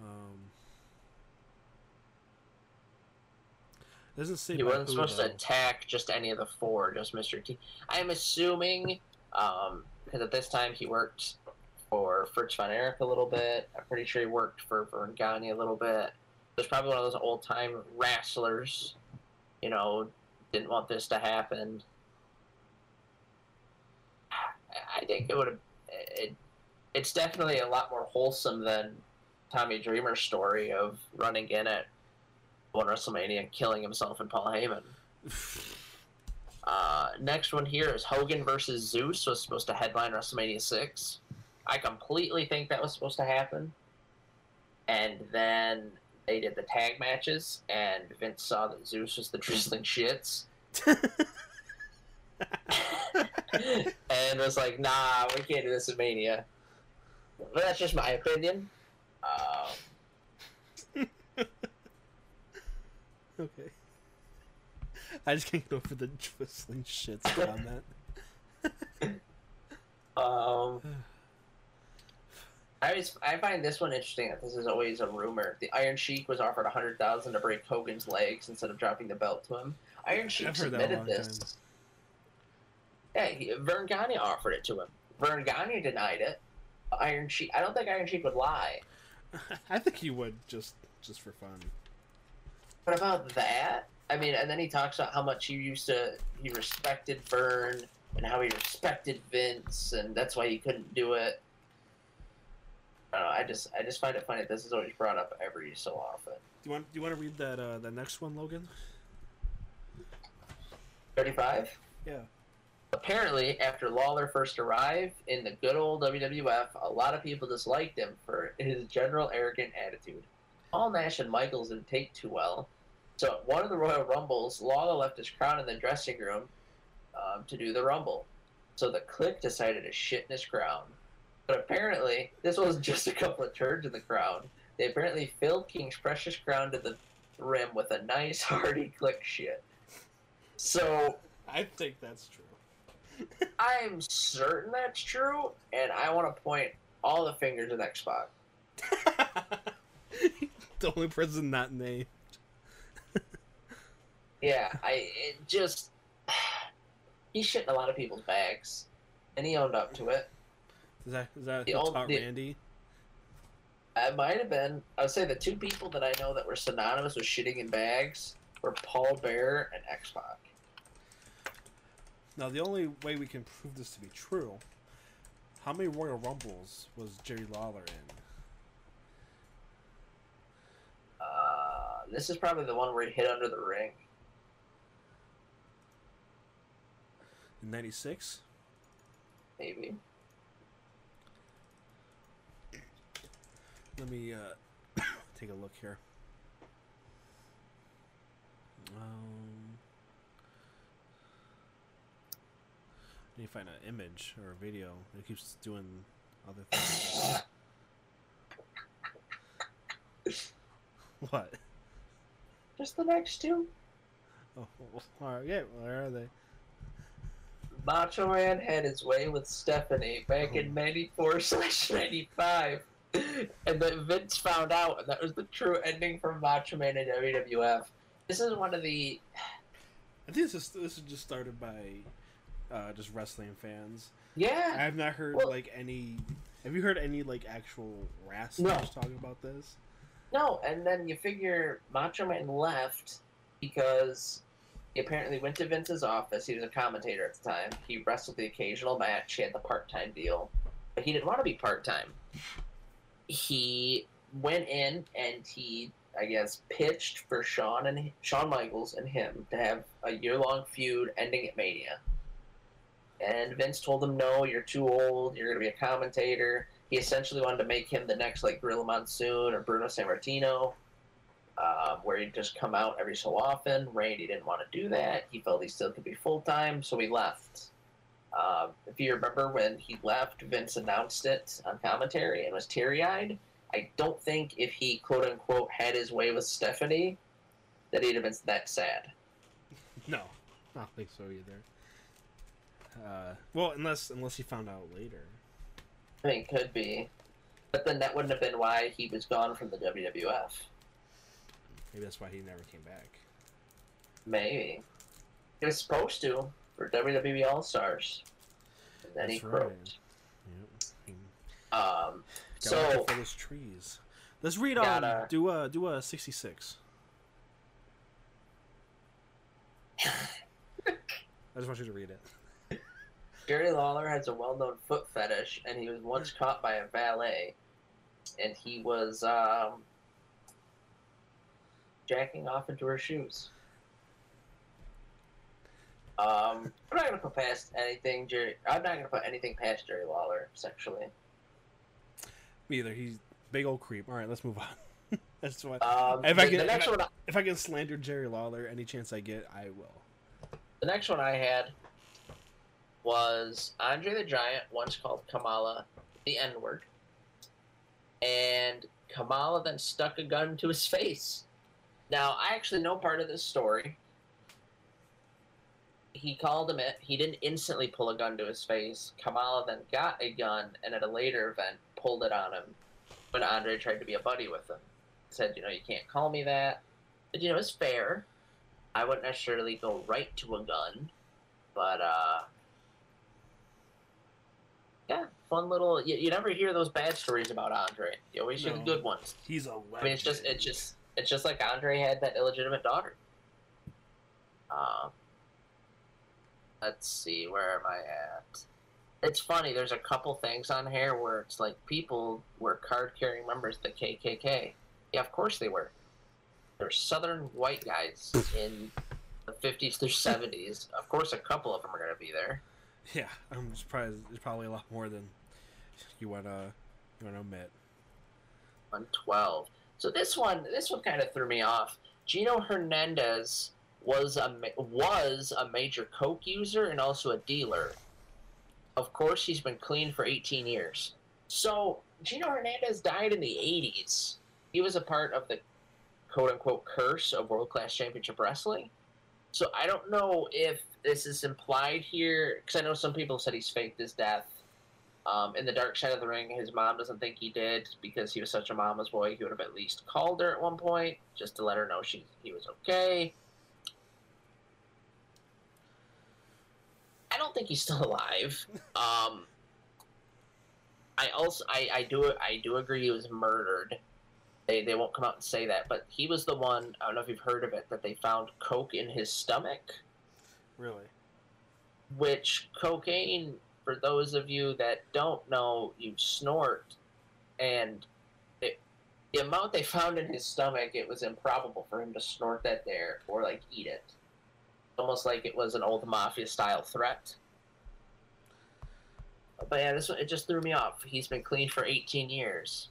Um, doesn't say He wasn't supposed to attack just any of the four, just Mr. T. I'm assuming, um, because at this time he worked for Fritz von Erich a little bit. I'm pretty sure he worked for Verne Gagne a little bit. There's probably one of those old time wrestlers, you know, didn't want this to happen. I- think it would have. It, it's definitely a lot more wholesome than Tommy Dreamer's story of running in at one WrestleMania and killing himself and Paul Heyman. <sighs> Uh, next one here is Hogan versus Zeus was supposed to headline WrestleMania six. I completely think that was supposed to happen, and then they did the tag matches, and Vince saw that Zeus was the drizzling shits, <laughs> <laughs> and was like, "Nah, we can't do this at Mania." But that's just my opinion. Um, <laughs> okay. I just can't go over the whistling shits comment. <laughs> Um, I always, I find this one interesting. That this is always a rumor. The Iron Sheik was offered a hundred thousand to break Hogan's legs instead of dropping the belt to him. Iron Sheik I've heard that a submitted this. time. Yeah, he, Verne Gagne offered it to him. Verne Gagne denied it. Iron Sheik. I don't think Iron Sheik would lie. <laughs> I think he would just just for fun. What about that? I mean, and then he talks about how much he used to he respected Verne and how he respected Vince, and that's why he couldn't do it. I don't know. I just I just find it funny. that This is always brought up every so often. Do you want do you want to read that uh, the next one, Logan? Thirty-five. Yeah. Apparently, after Lawler first arrived in the good old WWF, a lot of people disliked him for his general arrogant attitude. Paul Nash and Michaels didn't take too well, so at one of the Royal Rumbles, Lawler left his crown in the dressing room um, to do the Rumble. So the Kliq decided to shit in his crown. But apparently, this wasn't <laughs> just a couple of turds in the crown. They apparently filled King's precious crown to the rim with a nice, <laughs> hearty click shit. So I think that's true. <laughs> I'm certain that's true, and I want to point all the fingers at X Pac. the only person not named. <laughs> Yeah, I it just <sighs> he shit in a lot of people's bags, and he owned up to it. Is that is that The old- the- Randy? It might have been. I would say the two people that I know that were synonymous with shitting in bags were Paul Bear and X Pac. Now the only way we can prove this to be true, how many Royal Rumbles was Jerry Lawler in? Uh, this is probably the one where he hit under the ring. in '96. Maybe. Let me uh, <coughs> take a look here. Um, need to find an image or a video. It keeps doing other things. <laughs> what? Just the next two. Oh, all right. Yeah, where are they? Macho Man had his way with Stephanie back in '94 slash '95, and then Vince found out, and that was the true ending for Macho Man in WWF. This is one of the I think this is this is just started by uh, just wrestling fans. Yeah, I have not heard Well- like any. Have you heard any like actual wrestlers No. talking about this? No, and then you figure Macho Man left because he apparently went to Vince's office. He was a commentator at the time. He wrestled the occasional match. He had the part time deal, but he didn't want to be part time. He went in and he, I guess, pitched for Shawn and Shawn Michaels and him to have a year long feud ending at Mania. And Vince told him, "No, you're too old. You're going to be a commentator." He essentially wanted to make him the next like Gorilla Monsoon or Bruno Sammartino, um, where he'd just come out every so often. Randy didn't want to do that. He felt he still could be full time, so he left. Um, if you remember when he left, Vince announced it on commentary and was teary eyed. I don't think if he quote unquote had his way with Stephanie, that he'd have been that sad. <laughs> No, I don't think so either. Uh, well, unless unless he found out later. I mean, could be. But then that wouldn't have been why he was gone from the WWF. Maybe that's why he never came back. Maybe. He was supposed to for WWE All Stars. And then he That's right. croaked. Yep. Um, Gotta so, for those trees. Let's read on. Gotta- Do a do a sixty six. <laughs> I just want you to read it. Jerry Lawler has a well known foot fetish, and he was once caught by a valet. And he was um, jacking off into her shoes. Um, I'm not gonna put past anything, Jerry. I'm not gonna put anything past Jerry Lawler sexually. Me either. He's big old creep. All right, let's move on. <laughs> that's why. Um, If I can- the next if I- If I can slander Jerry Lawler any chance I get, I will. the next one I had was Andre the Giant once called Kamala the N word, and Kamala then stuck a gun to his <laughs> face. Now I actually know part of this story. He called him it. He didn't instantly pull a gun to his face. Kamala then got a gun and at a later event pulled it on him when Andre tried to be a buddy with him. Said, you know, you can't call me that. But you know, it's fair. I wouldn't necessarily go right to a gun, but uh, yeah, fun little. You, you never hear those bad stories about Andre. You always hear the good ones. He's a legend. I mean, it's just it's just it's just like Andre had that illegitimate daughter. Um, let's see, where am I at? It's funny. There's a couple things on here where it's like people were card-carrying members of the KKK. Yeah, of course they were. They're Southern white guys <laughs> in the 50s through 70s. Of course, a couple of them are going to be there. Yeah, I'm surprised. There's probably a lot more than you want to you want to admit. 112. So this one, this one kind of threw me off. Gino Hernandez was a was a major coke user and also a dealer. Of course, he's been clean for 18 years. So Gino Hernandez died in the 80s. He was a part of the quote unquote curse of World Class Championship Wrestling. So I don't know if this is implied here, because I know some people said he's faked his death. Um, in the dark side of the ring, his mom doesn't think he did because he was such a mama's boy. He would have at least called her at one point just to let her know she he was okay. I don't think he's still alive. <laughs> Um, I also I, I do I do agree he was murdered. They they won't come out and say that, but he was the one. I don't know if you've heard of it that they found coke in his stomach Really? which cocaine for those of you that don't know you snort and it, the amount they found in his stomach it was improbable for him to snort that there or like eat it almost like it was an old mafia style threat but yeah, this one it just threw me off. He's been clean for 18 years.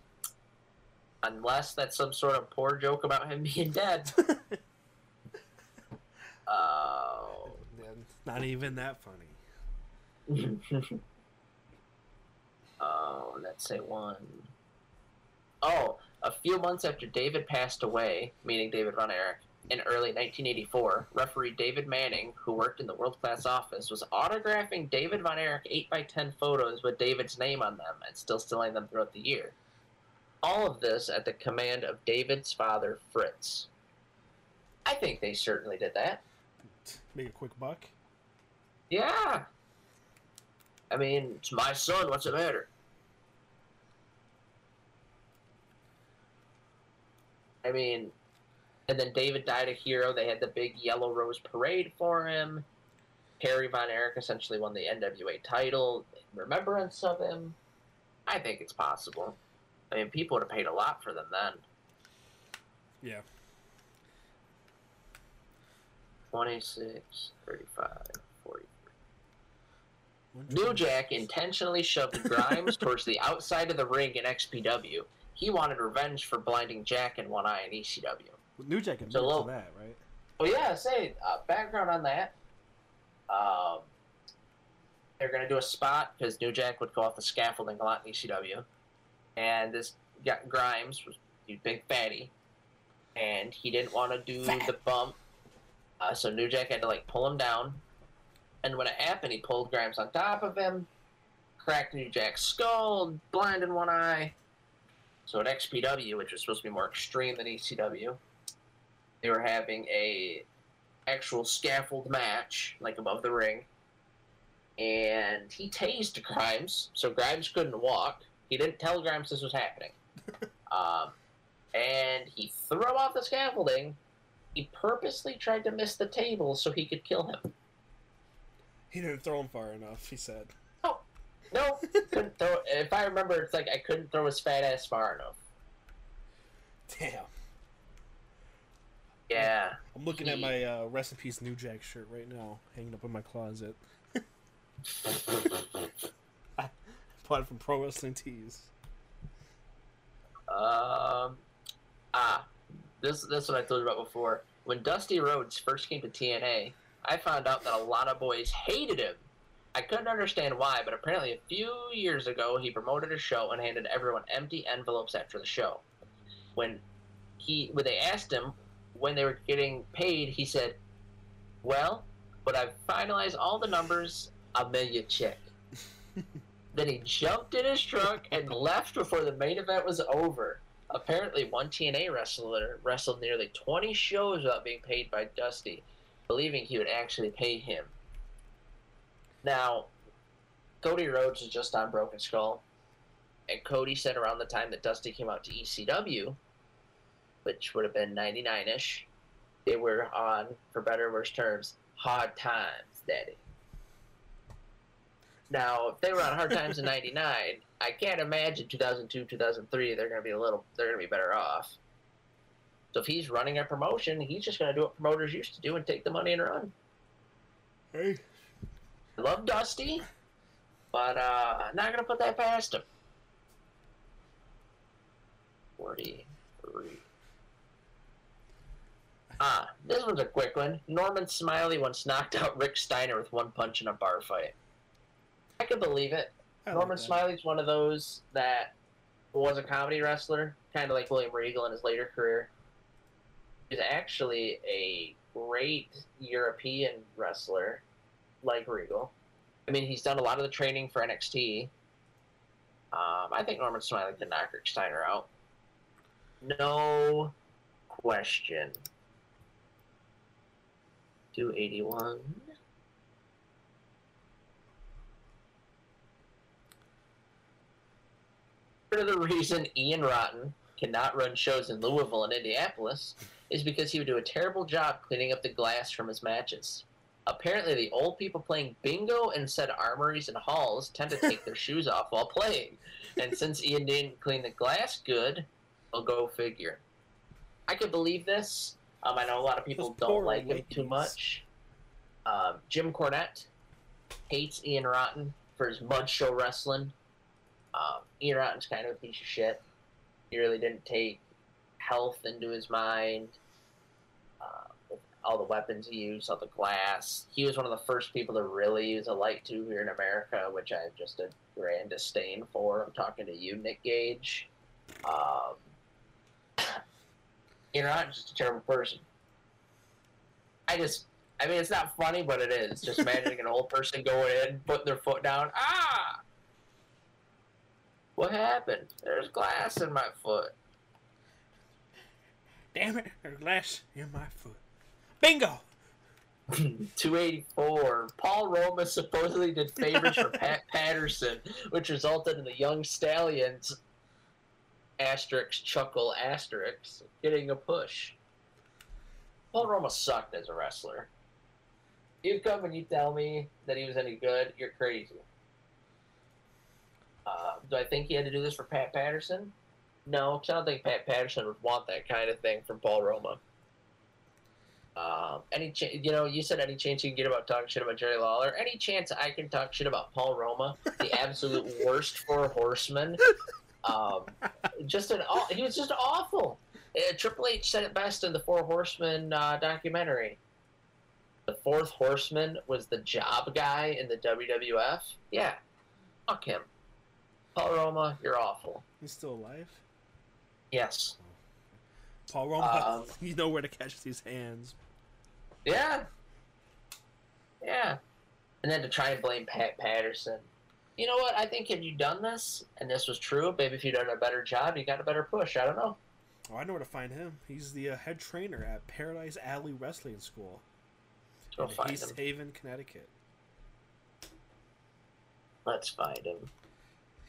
Unless that's some sort of poor joke about him <laughs> being dead. <laughs> Oh. Not even that funny. <laughs> oh, let's say one. Oh, a few months after David passed away, meaning David Von Erich, in early 1984, referee David Manning, who worked in the world class office, was autographing David Von Erich 8x10 photos with David's name on them and still selling them throughout the year. All of this at the command of David's father, Fritz. I think they certainly did that. Make a quick buck. Yeah. I mean, it's my son. What's the matter? I mean, and then David died a hero. They had the big Yellow Rose Parade for him. Kerry Von Erich essentially won the NWA title in remembrance of him. I think it's possible. I mean, people would have paid a lot for them then. Yeah. 26, 35, 43. New Jack intentionally shoved <laughs> Grimes towards the outside of the ring in XPW. He wanted revenge for blinding Jack in one eye in ECW. New Jack admitted So, to that, right? Well, yeah, say uh, background on that. Um, they're gonna do a spot because New Jack would go off the scaffolding a lot in ECW, and this guy, Grimes was a big fatty, and he didn't want to do Fat. the bump, uh, so New Jack had to like pull him down, and when it happened, he pulled Grimes on top of him, cracked New Jack's skull, blind in one eye. So at XPW, which was supposed to be more extreme than ECW, they were having a actual scaffold match, like above the ring. And he tased Grimes, so Grimes couldn't walk. He didn't tell Grimes this was happening. <laughs> um, and he threw off the scaffolding. He purposely tried to miss the table so he could kill him. He didn't throw him far enough. He said. No, couldn't <laughs> throw. If I remember, it's like I couldn't throw his fat ass far enough. Damn. Yeah. I'm looking at my uh, rest in peace New Jack shirt right now, hanging up in my closet. <laughs> It from Pro Wrestling Tees. Um, ah, this this is what I told you about before. When Dusty Rhodes first came to TNA, I found out that a lot of boys hated him. I couldn't understand why, but apparently a few years ago he promoted a show and handed everyone empty envelopes after the show. When he when they asked him when they were getting paid, he said, "Well, but I've finalized all the numbers. I'll mail you a check." Then he jumped in his truck and left before the main event was over. Apparently, one TNA wrestler wrestled nearly 20 shows without being paid by Dusty, believing he would actually pay him. Now, Cody Rhodes was just on Broken Skull, and Cody said around the time that Dusty came out to ECW, which would have been 99 ish, they were on, for better or worse terms, hard times, Daddy. Now, if they were on hard times in '99, I can't imagine 2002, 2003. They're going to be a little. They're going to be better off. So if he's running a promotion, he's just going to do what promoters used to do and take the money and run. Hey. I love Dusty, but uh, I'm not going to put that past him. Forty-three. Ah, this one's a quick one. Norman Smiley once knocked out Rick Steiner with one punch in a bar fight. I can believe it. I Norman. Smiley's one of those that was a comedy wrestler, kind of like William Regal in his later career. He's actually a great European wrestler, like Regal. I mean, he's done a lot of the training for NXT. Um, I think Norman Smiley can knock Rick Steiner out. No question. 281. Of the reason Ian Rotten cannot run shows in Louisville and Indianapolis is because he would do a terrible job cleaning up the glass from his matches. Apparently, the old people playing bingo in said armories and halls tend to take their <laughs> shoes off while playing. And since Ian didn't clean the glass good, well, go figure. I could believe this. Um, I know a lot of people Those don't like him too much. Um, Jim Cornette hates Ian Rotten for his mud show wrestling. Um, Ian Rotten's kind of a piece of shit. He really didn't take health into his mind. Uh, all the weapons he used, all the glass. He was one of the first people to really use a light tube here in America, which I have just a grand disdain for. I'm talking to you, Nick Gage. Um, <coughs> Ian Rotten's just a terrible person. I just I mean, it's not funny, but it is. Just <laughs> imagining an old person going in, putting their foot down. Ah! What happened? There's glass in my foot. Damn it, there's glass in my foot. Bingo! <laughs> 284. Paul Roma supposedly did favors for <laughs> Pat Patterson, which resulted in the Young Stallions asterisk chuckle asterisk getting a push. Paul Roma sucked as a wrestler. You come and you tell me that he was any good, you're crazy. Uh, do I think he had to do this for Pat Patterson? No, 'cause I don't think Pat Patterson would want that kind of thing from Paul Roma. Um, any ch- you know, you said any chance you can get about talking shit about Jerry Lawler. Any chance I can talk shit about Paul Roma, the <laughs> absolute worst four horsemen? Um, just an aw- he was just awful. Uh, Triple H said it best in the Four Horsemen uh, documentary. The fourth horseman was the job guy in the WWF. Yeah, fuck him. Paul Roma, you're awful. He's still alive? Yes. Paul Roma, Um, <laughs> you know where to catch these hands. Yeah. Yeah. And then to try and blame Pat Patterson. You know what? I think if you'd done this and this was true, maybe if you'd done a better job, you got a better push. I don't know. Oh, I know where to find him. He's the uh, head trainer at Paradise Alley Wrestling School Go in find East him. Haven, Connecticut. Let's find him.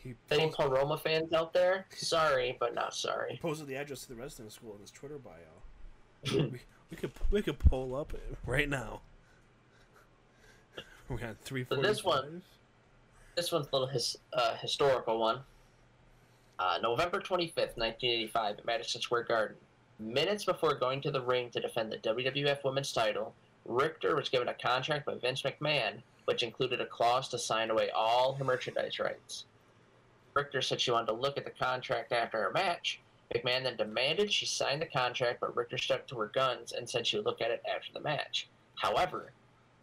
He Any post- Paul Roma fans out there? Sorry, but not sorry. posted the address to the wrestling school in his Twitter bio. <laughs> we, we could we could pull up right now. <laughs> We got three So this one- This one's a little his, uh, historical one. Uh, November 25th, 1985, at Madison Square Garden. Minutes before going to the ring to defend the WWF Women's title, Richter was given a contract by Vince McMahon, which included a clause to sign away all her merchandise rights. Richter said she wanted to look at the contract after her match. McMahon then demanded she sign the contract, but Richter stuck to her guns and said she would look at it after the match. However,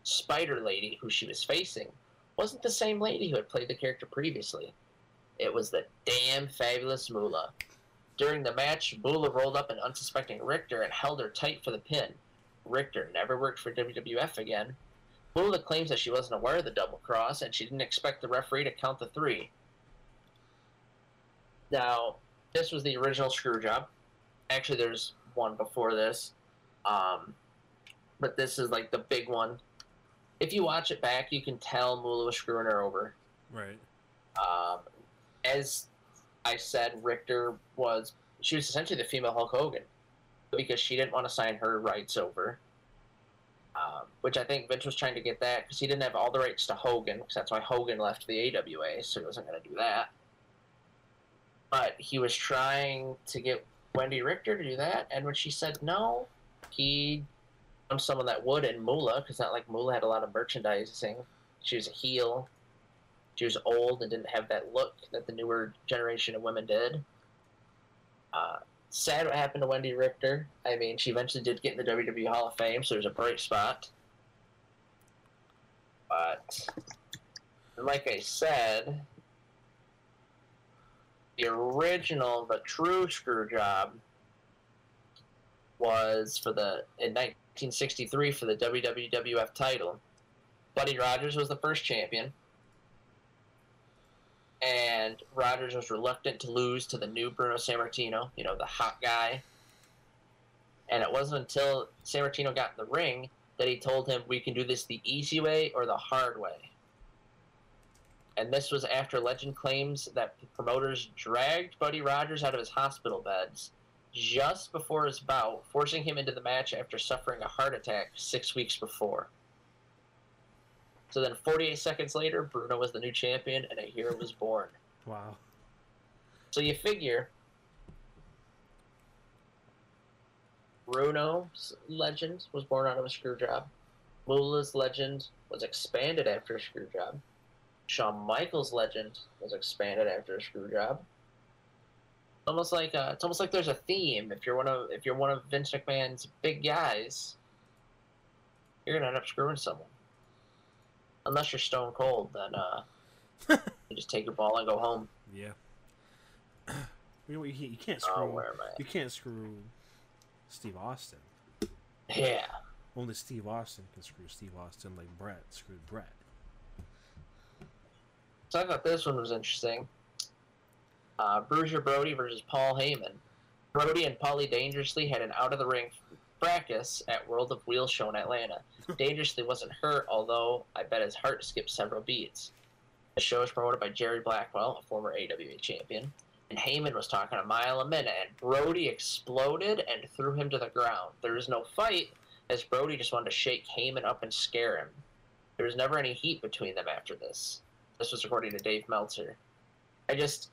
Spider Lady, who she was facing, wasn't the same lady who had played the character previously. It was the damn fabulous Moolah. During the match, Moolah rolled up an unsuspecting Richter and held her tight for the pin. Richter never worked for WWF again. Moolah claims that she wasn't aware of the double cross and she didn't expect the referee to count the three. Now, this was the original screw job. Actually, there's one before this. Um, but this is like the big one. If you watch it back, you can tell Moolah was screwing her over. Right. Um, as I said, Richter was she was essentially the female Hulk Hogan because she didn't want to sign her rights over. Um, which I think Vince was trying to get that because he didn't have all the rights to Hogan because that's why Hogan left the AWA, so he wasn't going to do that. But he was trying to get Wendi Richter to do that, and when she said no, he found someone that would in Moolah because not like Moolah had a lot of merchandising. She was a heel. She was old and didn't have that look that the newer generation of women did. Uh, sad what happened to Wendi Richter. I mean, she eventually did get in the WWE Hall of Fame, so there's a bright spot. But, like I said, the original, the true screw job was for the in 1963 for the WWF title. Buddy Rogers was the first champion and Rogers was reluctant to lose to the new Bruno Sammartino, you know, the hot guy. And it wasn't until Sammartino got in the ring that he told him, "We can do this the easy way or the hard way." And this was after legend claims that promoters dragged Buddy Rogers out of his hospital beds just before his bout, forcing him into the match after suffering a heart attack six weeks before. So then, 48 seconds later, Bruno was the new champion, and a hero was born. <laughs> Wow. So you figure Bruno's legend was born out of a screw job. Moolah's legend was expanded after a screw job. Shawn Michaels legend was expanded after a screw job. Almost like uh, it's almost like there's a theme. If you're one of if you're one of Vince McMahon's big guys, you're gonna end up screwing someone. Unless you're Stone Cold, then uh, <laughs> you just take your ball and go home. Yeah. <clears throat> you, know, you, can't- Oh, where am I? you can't screw Steve Austin. Yeah. Only Steve Austin can screw Steve Austin like Bret screwed Bret. So I thought this one was interesting. Uh, Bruiser Brody versus Paul Heyman. Brody and Paulie Dangerously had an out of the ring fracas at World of Wheels show in Atlanta. <laughs> Dangerously wasn't hurt, although I bet his heart skipped several beats. The show was promoted by Jerry Blackwell, a former AWA champion, and Heyman was talking a mile a minute, and Brody exploded and threw him to the ground. There was no fight, as Brody just wanted to shake Heyman up and scare him. There was never any heat between them after this. This was according to Dave Meltzer. I just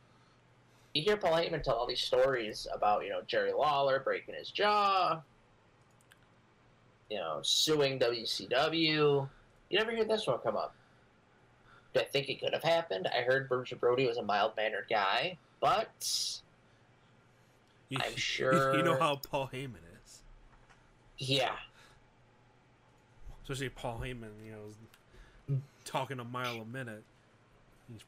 you hear Paul Heyman tell all these stories about you know Jerry Lawler breaking his jaw, you know suing WCW. You never hear this one come up. Do I think it could have happened? I heard Bruiser Brody was a mild mannered guy, but You, I'm <laughs> sure- You know how Paul Heyman is, yeah, especially Paul Heyman. You know, is mm. talking a mile a minute. He's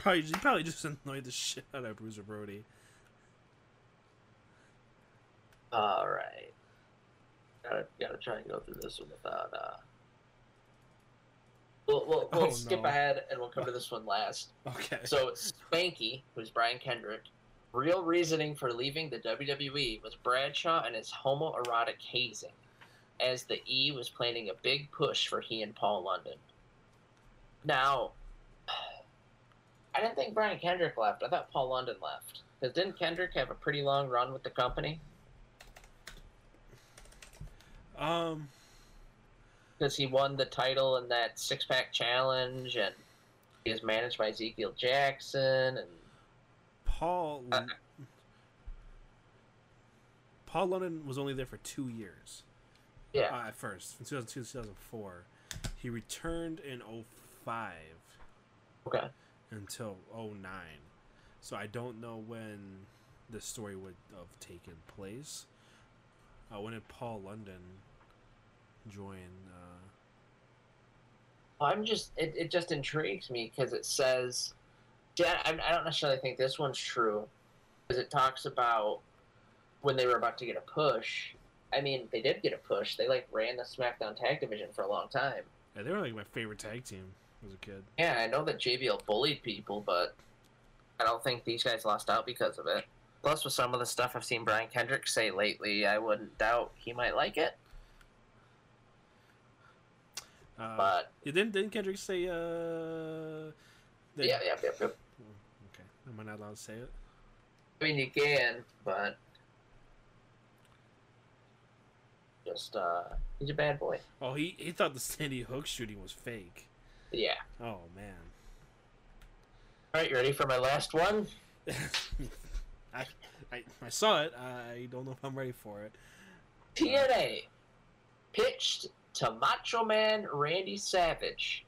probably he probably just annoyed the shit out of Bruiser Brody. all right. Gotta gotta try and go through this one without. uh We'll, we'll, we'll Oh, skip no. ahead and we'll come to this one last. Okay. So Spanky, who's Brian Kendrick, real reasoning for leaving the WWE was Bradshaw and his homoerotic hazing, as the E was planning a big push for he and Paul London. Now, I didn't think Brian Kendrick left. I thought Paul London left. Because didn't Kendrick have a pretty long run with the company? um. Because he won the title in that six pack challenge and he was managed by Ezekiel Jackson and Paul Uh, Paul London was only there for two years. yeah. Uh, at first, from 2002 to 2004. He returned in 05 okay. Until 09. So I don't know when the story would have taken place. Uh, when did Paul London join? Uh, I'm just it, it just intrigues me because it says yeah I, I don't necessarily think this one's true because it talks about when they were about to get a push I mean they did get a push they like ran the SmackDown tag division for a long time yeah, they were like my favorite tag team as a kid. yeah I know that JBL bullied people but I don't think these guys lost out because of it plus with some of the stuff I've seen Brian Kendrick say lately I wouldn't doubt he might like it Uh, but didn't didn't Kendrick say? Uh, that- yeah yeah yeah, yeah. Okay, am I not allowed to say it? I mean, you can, but just uh, he's a bad boy. Oh, he he thought the Sandy Hook shooting was fake. Yeah. Oh man. All right, you ready for my last one? <laughs> I, I I saw it. I don't know if I'm ready for it. TNA pitched to Macho Man Randy Savage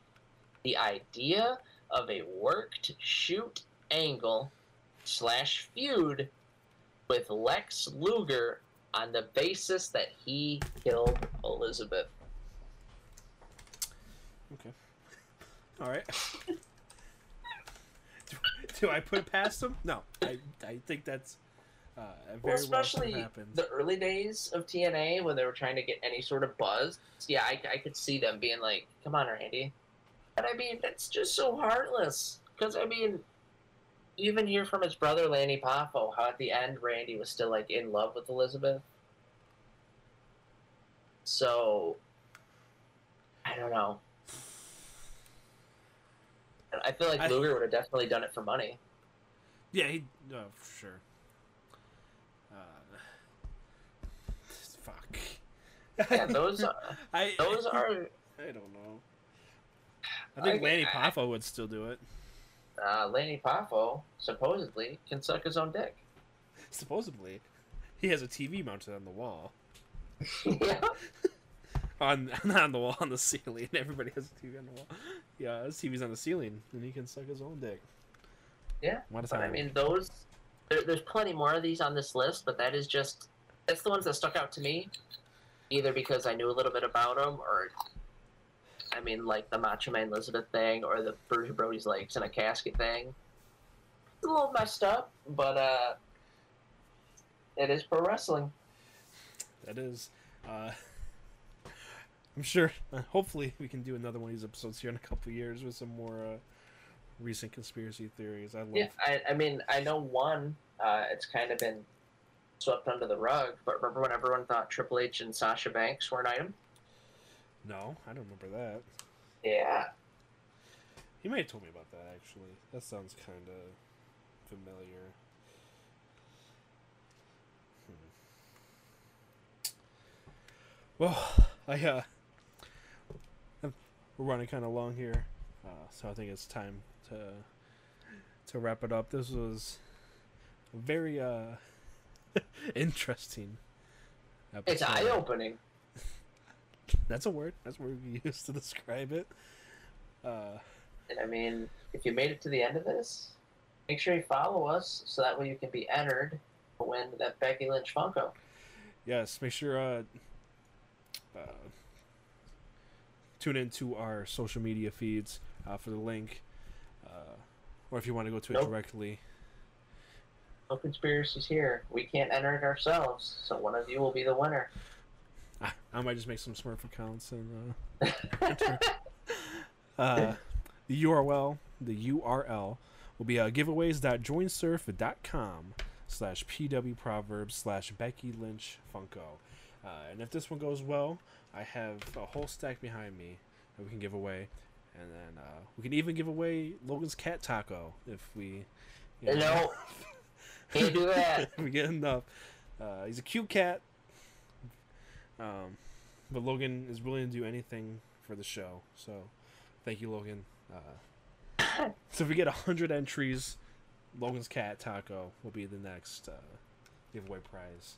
the idea of a worked shoot angle slash feud with Lex Luger on the basis that he killed Elizabeth. Okay. All right. <laughs> do, do I put it past him? No. I I think that's uh, very Well, especially well the early days of TNA when they were trying to get any sort of buzz. Yeah, I, I could see them being like, "Come on, Randy," and I mean that's just so heartless. Because I mean, even hear from his brother Lanny Poffo how at the end Randy was still like in love with Elizabeth. So, I don't know. I feel like I- Luger would have definitely done it for money. Yeah, he. Oh, for sure. Uh, fuck. Yeah, those are, <laughs> I those are <laughs> I don't know. I think I- Lanny I- Poffo would still do it. uh, Lanny Poffo supposedly can suck his own dick. Supposedly, he has a TV mounted on the wall. <laughs> yeah. On <laughs> on the wall, on the ceiling. <laughs> Everybody has a TV on the wall. yeah, his TV's on the ceiling, and he can suck his own dick. Yeah, What but I mean those. There, there's plenty more of these on this list, but that is just that's the ones that stuck out to me, either because I knew a little bit about them, or I mean like the Macho Man Elizabeth thing, or the Bruiser Brody's legs in a casket thing. It's a little messed up, but uh, it is pro wrestling. That is. Uh, <laughs> I'm sure. Uh, hopefully, we can do another one of these episodes here in a couple years with some more uh, recent conspiracy theories. I love. Yeah, I, I mean, I know one. Uh, it's kind of been swept under the rug, but remember when everyone thought Triple H and Sasha Banks were an item? No, I don't remember that. Yeah. You may have told me about that actually. That sounds kind of familiar. Hmm. Well, I uh, we're running kind of long here, uh, so I think it's time to to wrap it up. This was a very uh <laughs> interesting. It's eye opening. <laughs> That's a word. That's a word we <laughs> use to describe it. Uh, And I mean, if you made it to the end of this, make sure you follow us so that way you can be entered to win that Becky Lynch Funko. yes, make sure uh, uh, tune into our social media feeds uh, for the link, uh, or if you want to go to it directly. No conspiracies here. We can't enter it ourselves, so one of you will be the winner. I, I might just make some Smurf accounts and uh, <laughs> <laughs> uh, the URL the URL will be uh, giveaways.joinsurf.com slash pw proverbs slash Becky Lynch Funko. Uh, and if this one goes well, I have a whole stack behind me that we can give away, and then uh, we can even give away Logan's cat taco if we. you No, <laughs> can't do that. <laughs> we get enough. Uh, he's a cute cat. Um, but Logan is willing to do anything for the show. So, thank you, Logan. Uh, <coughs> so if we get hundred entries, Logan's cat taco will be the next uh, giveaway prize.